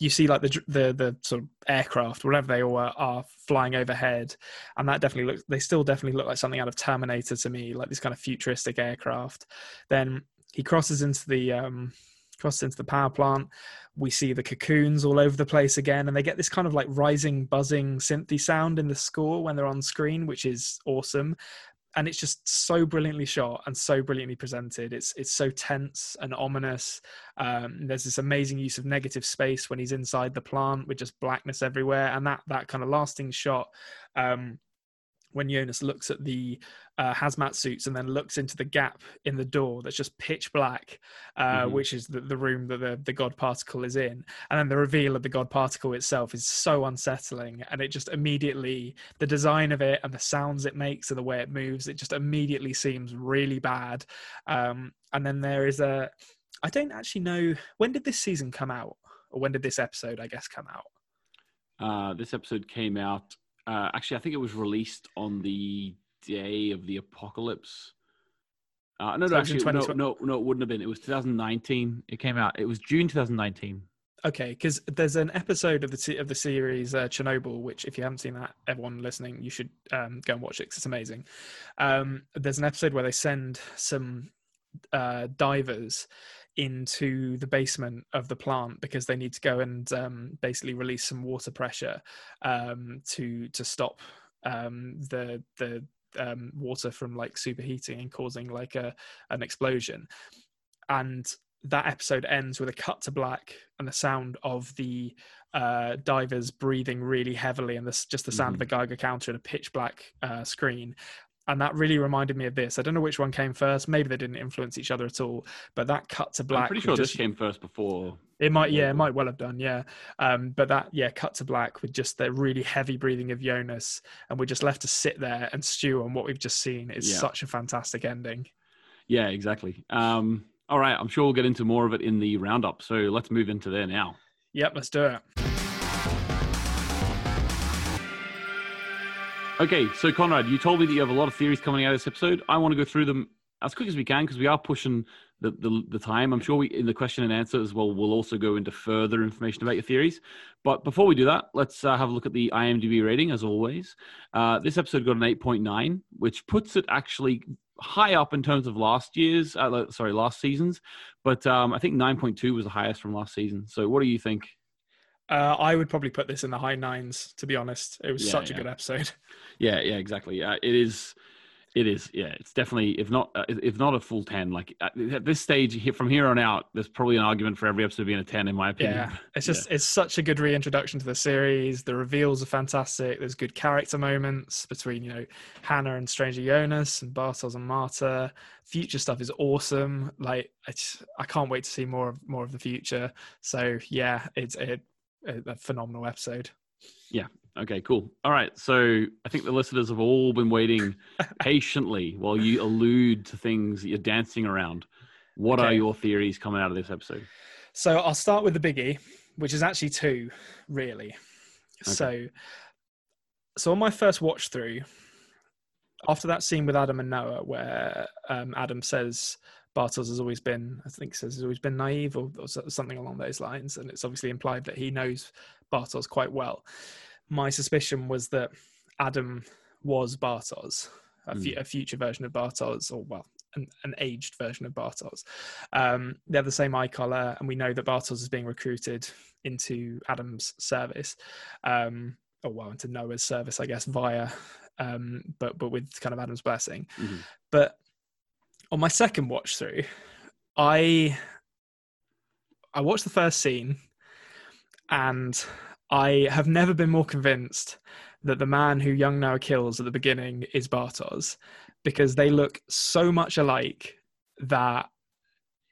you see like the the the sort of aircraft, whatever they all are, are flying overhead, and that definitely looks. They still definitely look like something out of Terminator to me, like this kind of futuristic aircraft. Then he crosses into the um, crosses into the power plant. We see the cocoons all over the place again, and they get this kind of like rising, buzzing, synthy sound in the score when they're on screen, which is awesome. And it's just so brilliantly shot and so brilliantly presented. It's it's so tense and ominous. Um, there's this amazing use of negative space when he's inside the plant with just blackness everywhere, and that that kind of lasting shot. Um, when Jonas looks at the uh, hazmat suits and then looks into the gap in the door that's just pitch black, uh, Mhm. which is the, the room that the, the God particle is in. And then the reveal of the God particle itself is so unsettling. And it just immediately, the design of it and the sounds it makes and the way it moves, it just immediately seems really bad. Um, and then there is a, I don't actually know, when did this season come out? Or when did this episode, I guess, come out? Uh, this episode came out. Uh, actually, I think it was released on the day of the apocalypse. Uh, no, no, it actually, no, no, no, it wouldn't have been. It was 2019. It came out. It was June 2019. Okay, because there's an episode of the of the series uh, Chernobyl, which if you haven't seen that, everyone listening, you should um, go and watch it 'cause it's amazing. Um, there's an episode where they send some uh, divers into the basement of the plant because they need to go and um, basically release some water pressure um, to to stop um, the the um, water from like superheating and causing like a an explosion. And that episode ends with a cut to black and the sound of the uh, divers breathing really heavily and this just the sound of a Geiger counter and a pitch black uh, screen. And that really reminded me of this. I don't know which one came first. Maybe they didn't influence each other at all. But that cut to black. I'm pretty sure just, this came first before. It might, yeah, it might well have done, yeah. Um, but that, yeah, cut to black with just the really heavy breathing of Jonas, and we're just left to sit there and stew on what we've just seen. It's Yeah. such a fantastic ending. Yeah, exactly. Um, all right, I'm sure we'll get into more of it in the roundup. So let's move into there now. Yep, let's do it. Okay, so Konrad, you told me that you have a lot of theories coming out of this episode. I want to go through them as quick as we can because we are pushing the, the, the time. I'm sure we in the question and answer as well. We'll also go into further information about your theories. But before we do that, let's uh, have a look at the IMDb rating as always. Uh, this episode got an 8.9, which puts it actually high up in terms of last year's, uh, sorry, last season's. But um, I think 9.2 was the highest from last season. So what do you think? Uh, I would probably put this in the high nines, to be honest. It was Yeah, such yeah. a good episode. Yeah, yeah, exactly. Uh, it is. It is. Yeah, it's definitely. If not, uh, if not a full ten, like at at this stage from here on out, there's probably an argument for every episode being a ten, in my opinion. Yeah, it's just it's such a good reintroduction to the series. The reveals are fantastic. There's good character moments between you know Hannah and Stranger Jonas and Bartosz and Martha. Future stuff is awesome. Like I, just, I can't wait to see more of more of the future. So yeah, it's a, a, a phenomenal episode. Yeah. Okay, cool. All right. So I think the listeners have all been waiting patiently while you allude to things that you're dancing around. What are your theories coming out of this episode? So I'll start with the biggie, which is actually two, really. So, so on my first watch through, after that scene with Adam and Noah, where um, Adam says Bartosz has always been, I think says has always been naive or, or something along those lines, and it's obviously implied that he knows Bartosz quite well. My suspicion was that Adam was Bartosz, a, fu- a future version of Bartosz, or well, an, an aged version of Bartosz. Um, they have the same eye color, and we know that Bartosz is being recruited into Adam's service, um, or well, into Noah's service, I guess, via, um, but but with kind of Adam's blessing. Mhm. But on my second watch through, I I watched the first scene, and I have never been more convinced that the man who young Noah kills at the beginning is Bartosz, because they look so much alike that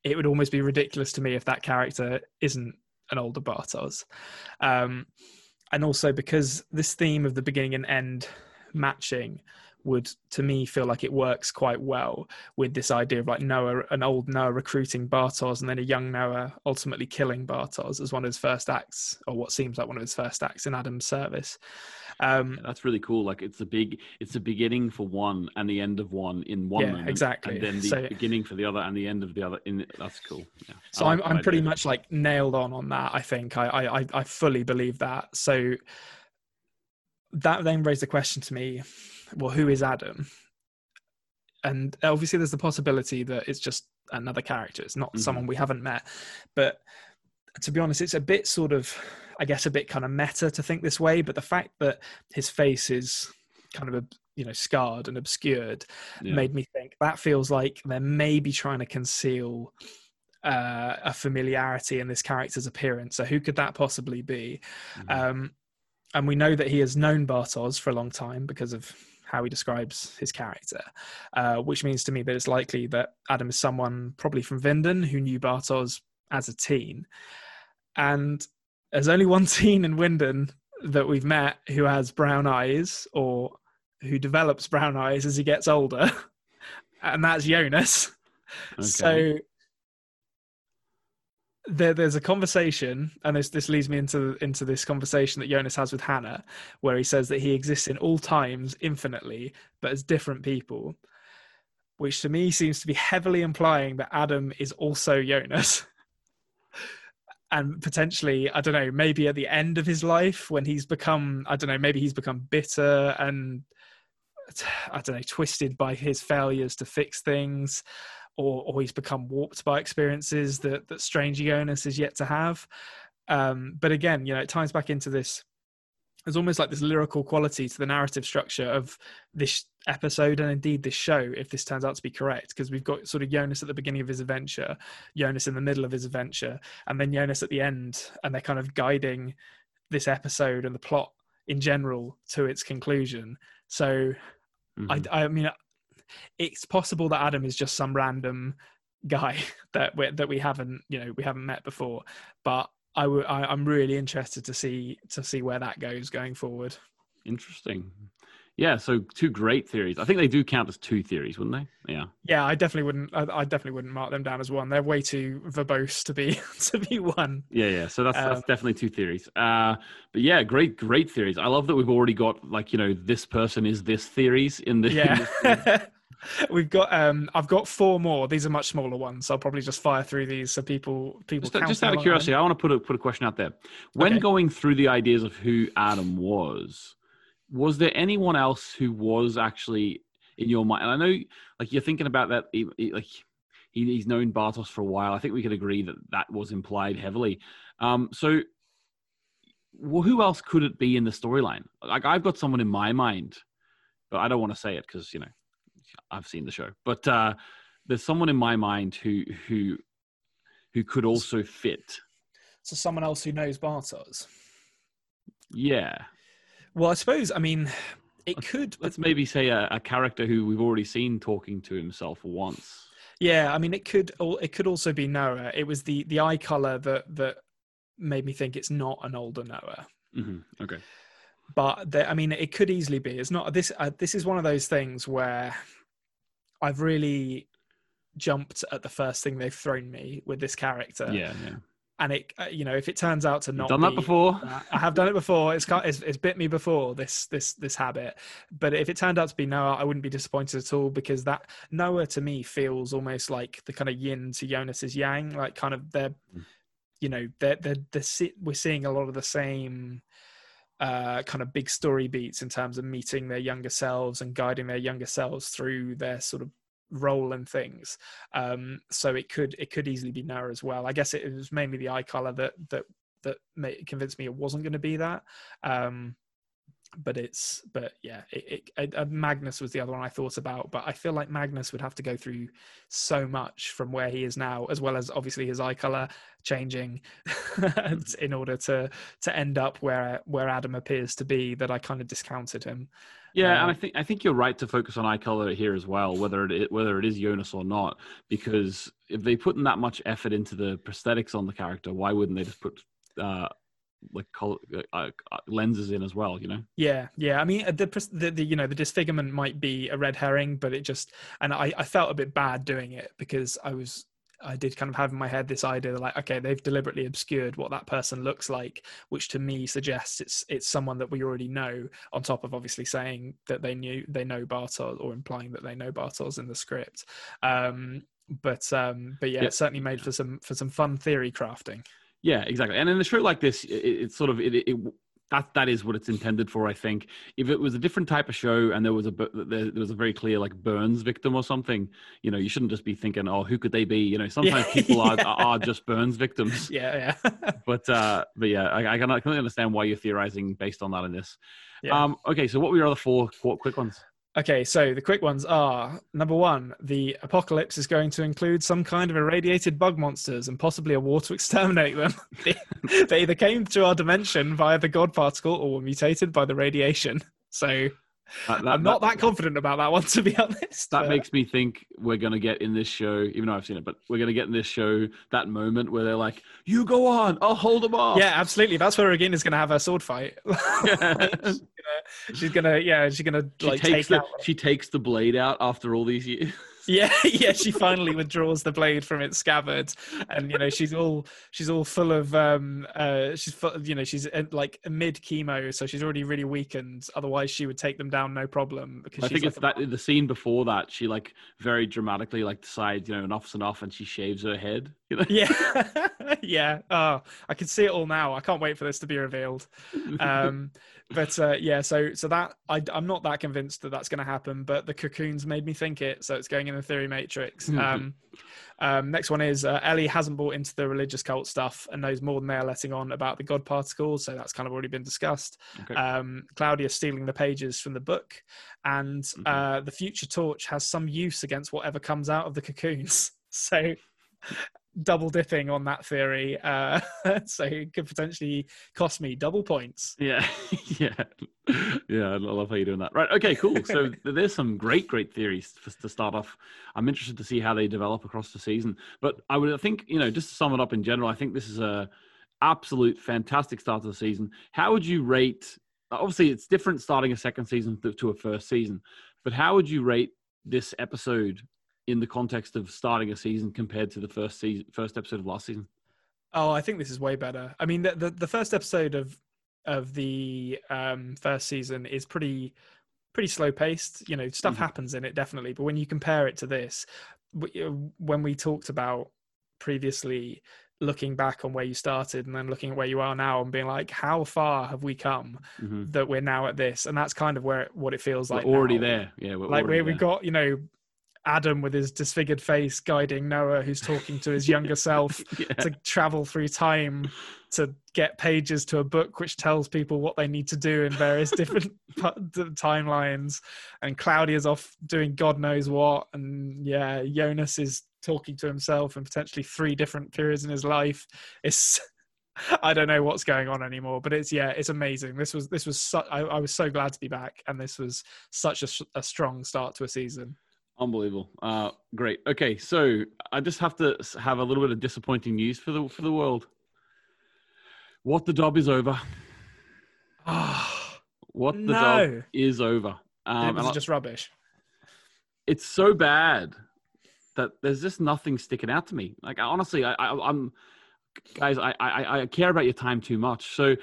it would almost be ridiculous to me if that character isn't an older Bartosz. Um, and also because this theme of the beginning and end matching would to me feel like it works quite well with this idea of like Noah, an old Noah recruiting Bartosz and then a young Noah ultimately killing Bartosz as one of his first acts, or what seems like one of his first acts in Adam's service. Um, That's really cool. Like it's a big, it's the beginning for one and the end of one in one Yeah, moment, exactly. and then the So- beginning for the other and the end of the other. In that's cool. Yeah. So like I'm I'm pretty much like nailed on on that. I think I I I- I fully believe that. So that then raised the question to me: Well, who is Adam? And obviously, there's the possibility that it's just another character. It's not Mhm. someone we haven't met. But to be honest, it's a bit sort of, I guess, a bit kind of meta to think this way. But the fact that his face is kind of a you know scarred and obscured Yeah. made me think that feels like they're maybe trying to conceal uh, a familiarity in this character's appearance. So who could that possibly be? Mhm. Um, and we know that he has known Bartosz for a long time because of how he describes his character, uh, which means to me that it's likely that Adam is someone probably from Winden who knew Bartosz as a teen. And there's only one teen in Winden that we've met who has brown eyes or who develops brown eyes as he gets older, and that's Jonas. Okay. So, there, there's a conversation, and this this leads me into into this conversation that Jonas has with Hannah, where he says that he exists in all times infinitely, but as different people, which to me seems to be heavily implying that Adam is also Jonas. and potentially, I don't know, maybe at the end of his life when he's become, I don't know, maybe he's become bitter and I don't know, twisted by his failures to fix things or or he's become warped by experiences that that strange Jonas is yet to have. Um, but again, you know, it ties back into this. There's almost like this lyrical quality to the narrative structure of this episode and indeed this show, if this turns out to be correct, because we've got sort of Jonas at the beginning of his adventure, Jonas in the middle of his adventure, and then Jonas at the end, and they're kind of guiding this episode and the plot in general to its conclusion. So, mm-hmm. I, I mean, it's possible that Adam is just some random guy that we, that we haven't you know we haven't met before, but I w- I, I'm really interested to see to see where that goes going forward. Interesting. Yeah, so two great theories. I think they do count as two theories, wouldn't they? Yeah. Yeah, I definitely wouldn't. I, I definitely wouldn't mark them down as one. They're way too verbose to be to be one. Yeah, yeah. So that's um, that's definitely two theories. Uh, but yeah, great, great theories. I love that we've already got like you know this person is this theories in the. Yeah. We've got um I've got four more. These are much smaller ones. So I'll probably just fire through these so people people just, just out of curiosity, I want to put a put a question out there. When okay. going through the ideas of who Adam was, was there anyone else who was actually in your mind? And I know like you're thinking about that like he, he's known Bartosz for a while. I think we could agree that that was implied heavily. Um, so well, who else could it be in the storyline? Like I've got someone in my mind, but I don't want to say it because you know I've seen the show, but uh, there's someone in my mind who who who could also fit. So someone else who knows Bartosz. Yeah. Well, I suppose. I mean, it let's, could. Let's maybe say a, a, character who we've already seen talking to himself once. Yeah, I mean, it could. It could also be Noah. It was the the eye color that that made me think it's not an older Noah. Mm-hmm. Okay. But the, I mean, it could easily be. It's not. This. Uh, this is one of those things where I've really jumped at the first thing they've thrown me with this character. Yeah, yeah. And it, uh, you know, if it turns out to not You've done that before, I have done it before. It's, it's it's bit me before this this this habit. But if it turned out to be Noah, I wouldn't be disappointed at all because that Noah to me feels almost like the kind of yin to Jonas's yang. Like kind of they're, mm. you know, they're they're, they're we're seeing a lot of the same uh, kind of big story beats in terms of meeting their younger selves and guiding their younger selves through their sort of role and things. Um, so it could it could easily be Noah as well. I guess it was mainly the eye color that that that convinced me it wasn't going to be that. Um, but it's but yeah it, it, uh, magnus was the other one i thought about but i feel like magnus would have to go through so much from where he is now as well as obviously his eye color changing in order to to end up where where adam appears to be that i kind of discounted him. Yeah, um, and I think I think you're right to focus on eye color here as well, whether it whether it is Jonas or not, because if they put in that much effort into the prosthetics on the character, why wouldn't they just put uh, like color, uh, uh, lenses in as well you know yeah yeah i mean the, the, the you know the disfigurement might be a red herring but it just and i i felt a bit bad doing it because i was I did kind of have in my head this idea that like, okay, they've deliberately obscured what that person looks like, which to me suggests it's it's someone that we already know. On top of obviously saying that they knew they know Bartosz or implying that they know Bartosz in the script. Um, but um, but yeah, yeah, it certainly made for some for some fun theory crafting. Yeah, exactly. And in a show like this, it, it's sort of it, it, that that is what it's intended for. I think if it was a different type of show and there was a there, was a very clear like Burns victim or something, you know, you shouldn't just be thinking, oh, who could they be? You know, sometimes yeah, people are yeah. are just Burns victims. Yeah, yeah. but uh, but yeah, I, I can I can understand why you're theorizing based on that in this. Yeah. Um, okay, so what were your other four quick ones? Okay, so the quick ones are number one, the apocalypse is going to include some kind of irradiated bug monsters and possibly a war to exterminate them. they either came to our dimension via the God particle or were mutated by the radiation. So that, that, I'm not that, that, confident about that one, to be honest. That makes me think we're going to get in this show, even though I've seen it, but we're going to get in this show that moment where they're like, "You go on, I'll hold them off." Yeah, absolutely. That's where Regina's going to have her sword fight. she's, gonna, she's gonna, yeah, she's gonna she like takes take the, She takes the blade out after all these years. Yeah, yeah. She finally withdraws the blade from its scabbard, and you know she's all she's all full of um uh she's full, you know she's uh, like mid chemo, so she's already really weakened. Otherwise, she would take them down no problem. Because I think like it's that the scene before that she like very dramatically like decides you know enough's enough and she shaves her head. You know? yeah yeah oh i can see it all now i can't wait for this to be revealed um but uh yeah so so that I, i'm not that convinced that that's going to happen but the cocoons made me think it so it's going in the theory matrix um um next one is uh, ellie hasn't bought into the religious cult stuff and knows more than they're letting on about the god particles so that's kind of already been discussed Okay. um claudia stealing the pages from the book and Mhm. uh the future torch has some use against whatever comes out of the cocoons so double dipping on that theory. Uh, so it could potentially cost me double points. Yeah, yeah, yeah. I love how you're doing that. Right. Okay. Cool. So there's some great, great theories for, to start off. I'm interested to see how they develop across the season. But I would I think you know just to sum it up in general, I think this is a absolute fantastic start to the season. How would you rate? Obviously, it's different starting a second season to, to a first season, but how would you rate this episode in the context of starting a season compared to the first season, first episode of last season? Oh, I think this is way better. I mean, the the, the first episode of of the um, first season is pretty pretty slow paced. You know, stuff Mhm. happens in it definitely, but when you compare it to this, when we talked about previously looking back on where you started and then looking at where you are now and being like how far have we come Mhm. that we're now at this and that's kind of where what it feels We're like already now. there. Yeah, we're like we there. got you know adam with his disfigured face guiding noah who's talking to his younger self Yeah. to travel through time to get pages to a book which tells people what they need to do in various different timelines and claudia's off doing god knows what and yeah jonas is talking to himself in potentially three different periods in his life it's I don't know what's going on anymore, but it's yeah, it's amazing. This was this was su- I, I was so glad to be back, and this was such a strong start to a season. Unbelievable. Uh, great. Okay, so I just have to have a little bit of disappointing news for the for the world. What the job is over. Oh, What the no, job is over. Um, was and it I- just rubbish? it's so bad that there's just nothing sticking out to me. Like I, honestly, I, I, I'm guys, I, I I care about your time too much. So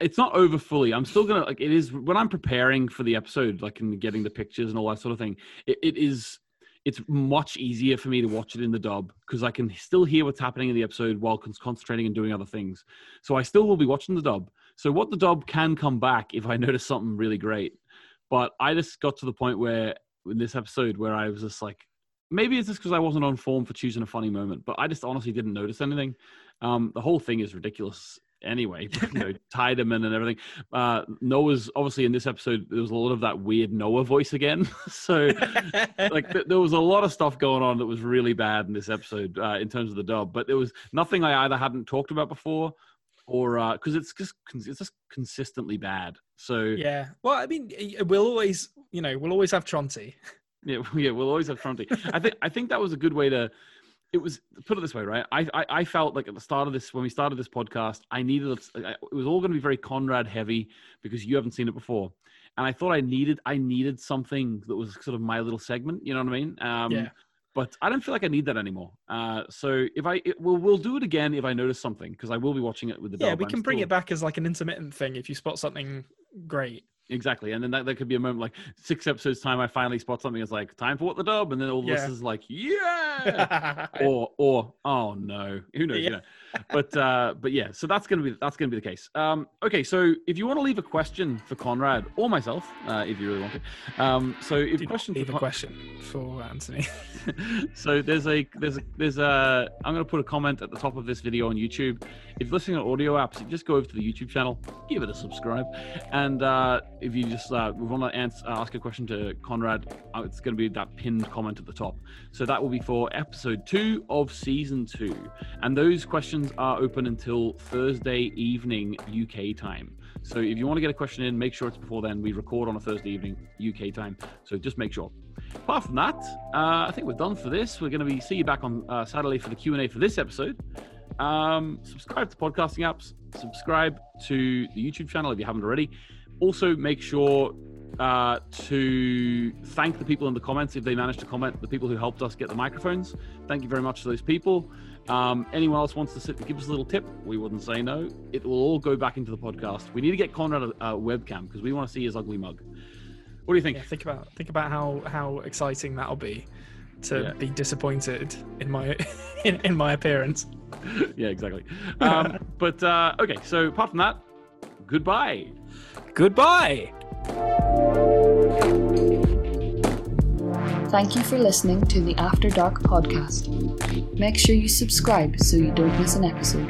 it's not over fully. I'm still gonna like it is when I'm preparing for the episode, like and getting the pictures and all that sort of thing. It, it is it's much easier for me to watch it in the dub because I can still hear what's happening in the episode while con- concentrating and doing other things. So I still will be watching the dub. So what the dub can come back if I notice something really great. But I just got to the point where in this episode where I was just like, maybe it's just because I wasn't on form for choosing a funny moment, but I just honestly didn't notice anything. Um, the whole thing is ridiculous anyway. you know, in and everything. Uh, Noah's obviously in this episode. There was a lot of that weird Noah voice again. so like th- there was a lot of stuff going on that was really bad in this episode uh, in terms of the dub, but there was nothing I either hadn't talked about before or because it's just it's just consistently bad. So yeah. Well, I mean, we'll always, you know, we'll always have Tronti. Yeah, yeah, we'll always have Fronty. I think I think that was a good way to. It was put it this way, right? I, I I felt like at the start of this when we started this podcast, I needed it was all going to be very Konrad heavy because you haven't seen it before, and I thought I needed I needed something that was sort of my little segment. You know what I mean? Um, Yeah. But I don't feel like I need that anymore. Uh, so if I it, we'll we'll do it again if I notice something because I will be watching it with the Yeah, we I'm can bring still- it back as like an intermittent thing if you spot something great. Exactly, and then that, that could be a moment like six episodes time. I finally spot something. It's like time for what the dub, and then all Yeah. this is like yeah, or or oh no, who knows? Yeah. You know. But uh, but yeah, so that's gonna be that's gonna be the case. Um, okay, so if you want to leave a question for Konrad or myself, uh, if you really want to, um, so if Do question for a Con- question for Anthony. so there's a there's a there's a I'm gonna put a comment at the top of this video on YouTube. If you're listening to audio apps, you just go over to the YouTube channel, give it a subscribe, and uh, if you just uh, want to answer, uh, ask a question to Konrad, uh, it's gonna be that pinned comment at the top. So that will be for episode two of season two, and those questions are open until Thursday evening UK time. So if you want to get a question in, make sure it's before then. We record on a Thursday evening UK time, so just make sure. Apart from that, uh, I think we're done for this. We're going to be see you back on uh, Saturday for the Q and A for this episode. Um, subscribe to podcasting apps. Subscribe to the YouTube channel if you haven't already. Also, make sure uh, to thank the people in the comments if they managed to comment, the people who helped us get the microphones. Thank you very much to those people. Um, anyone else wants to sit, give us a little tip? We wouldn't say no. It will all go back into the podcast. We need to get Konrad a, a webcam because we want to see his ugly mug. What do you think? Yeah, think about think about how how exciting that'll be to Yeah. be disappointed in my in, in my appearance. yeah, exactly. Um, but uh, okay, so apart from that, goodbye. Goodbye. Thank you for listening to the After Dark podcast. Make sure you subscribe so you don't miss an episode.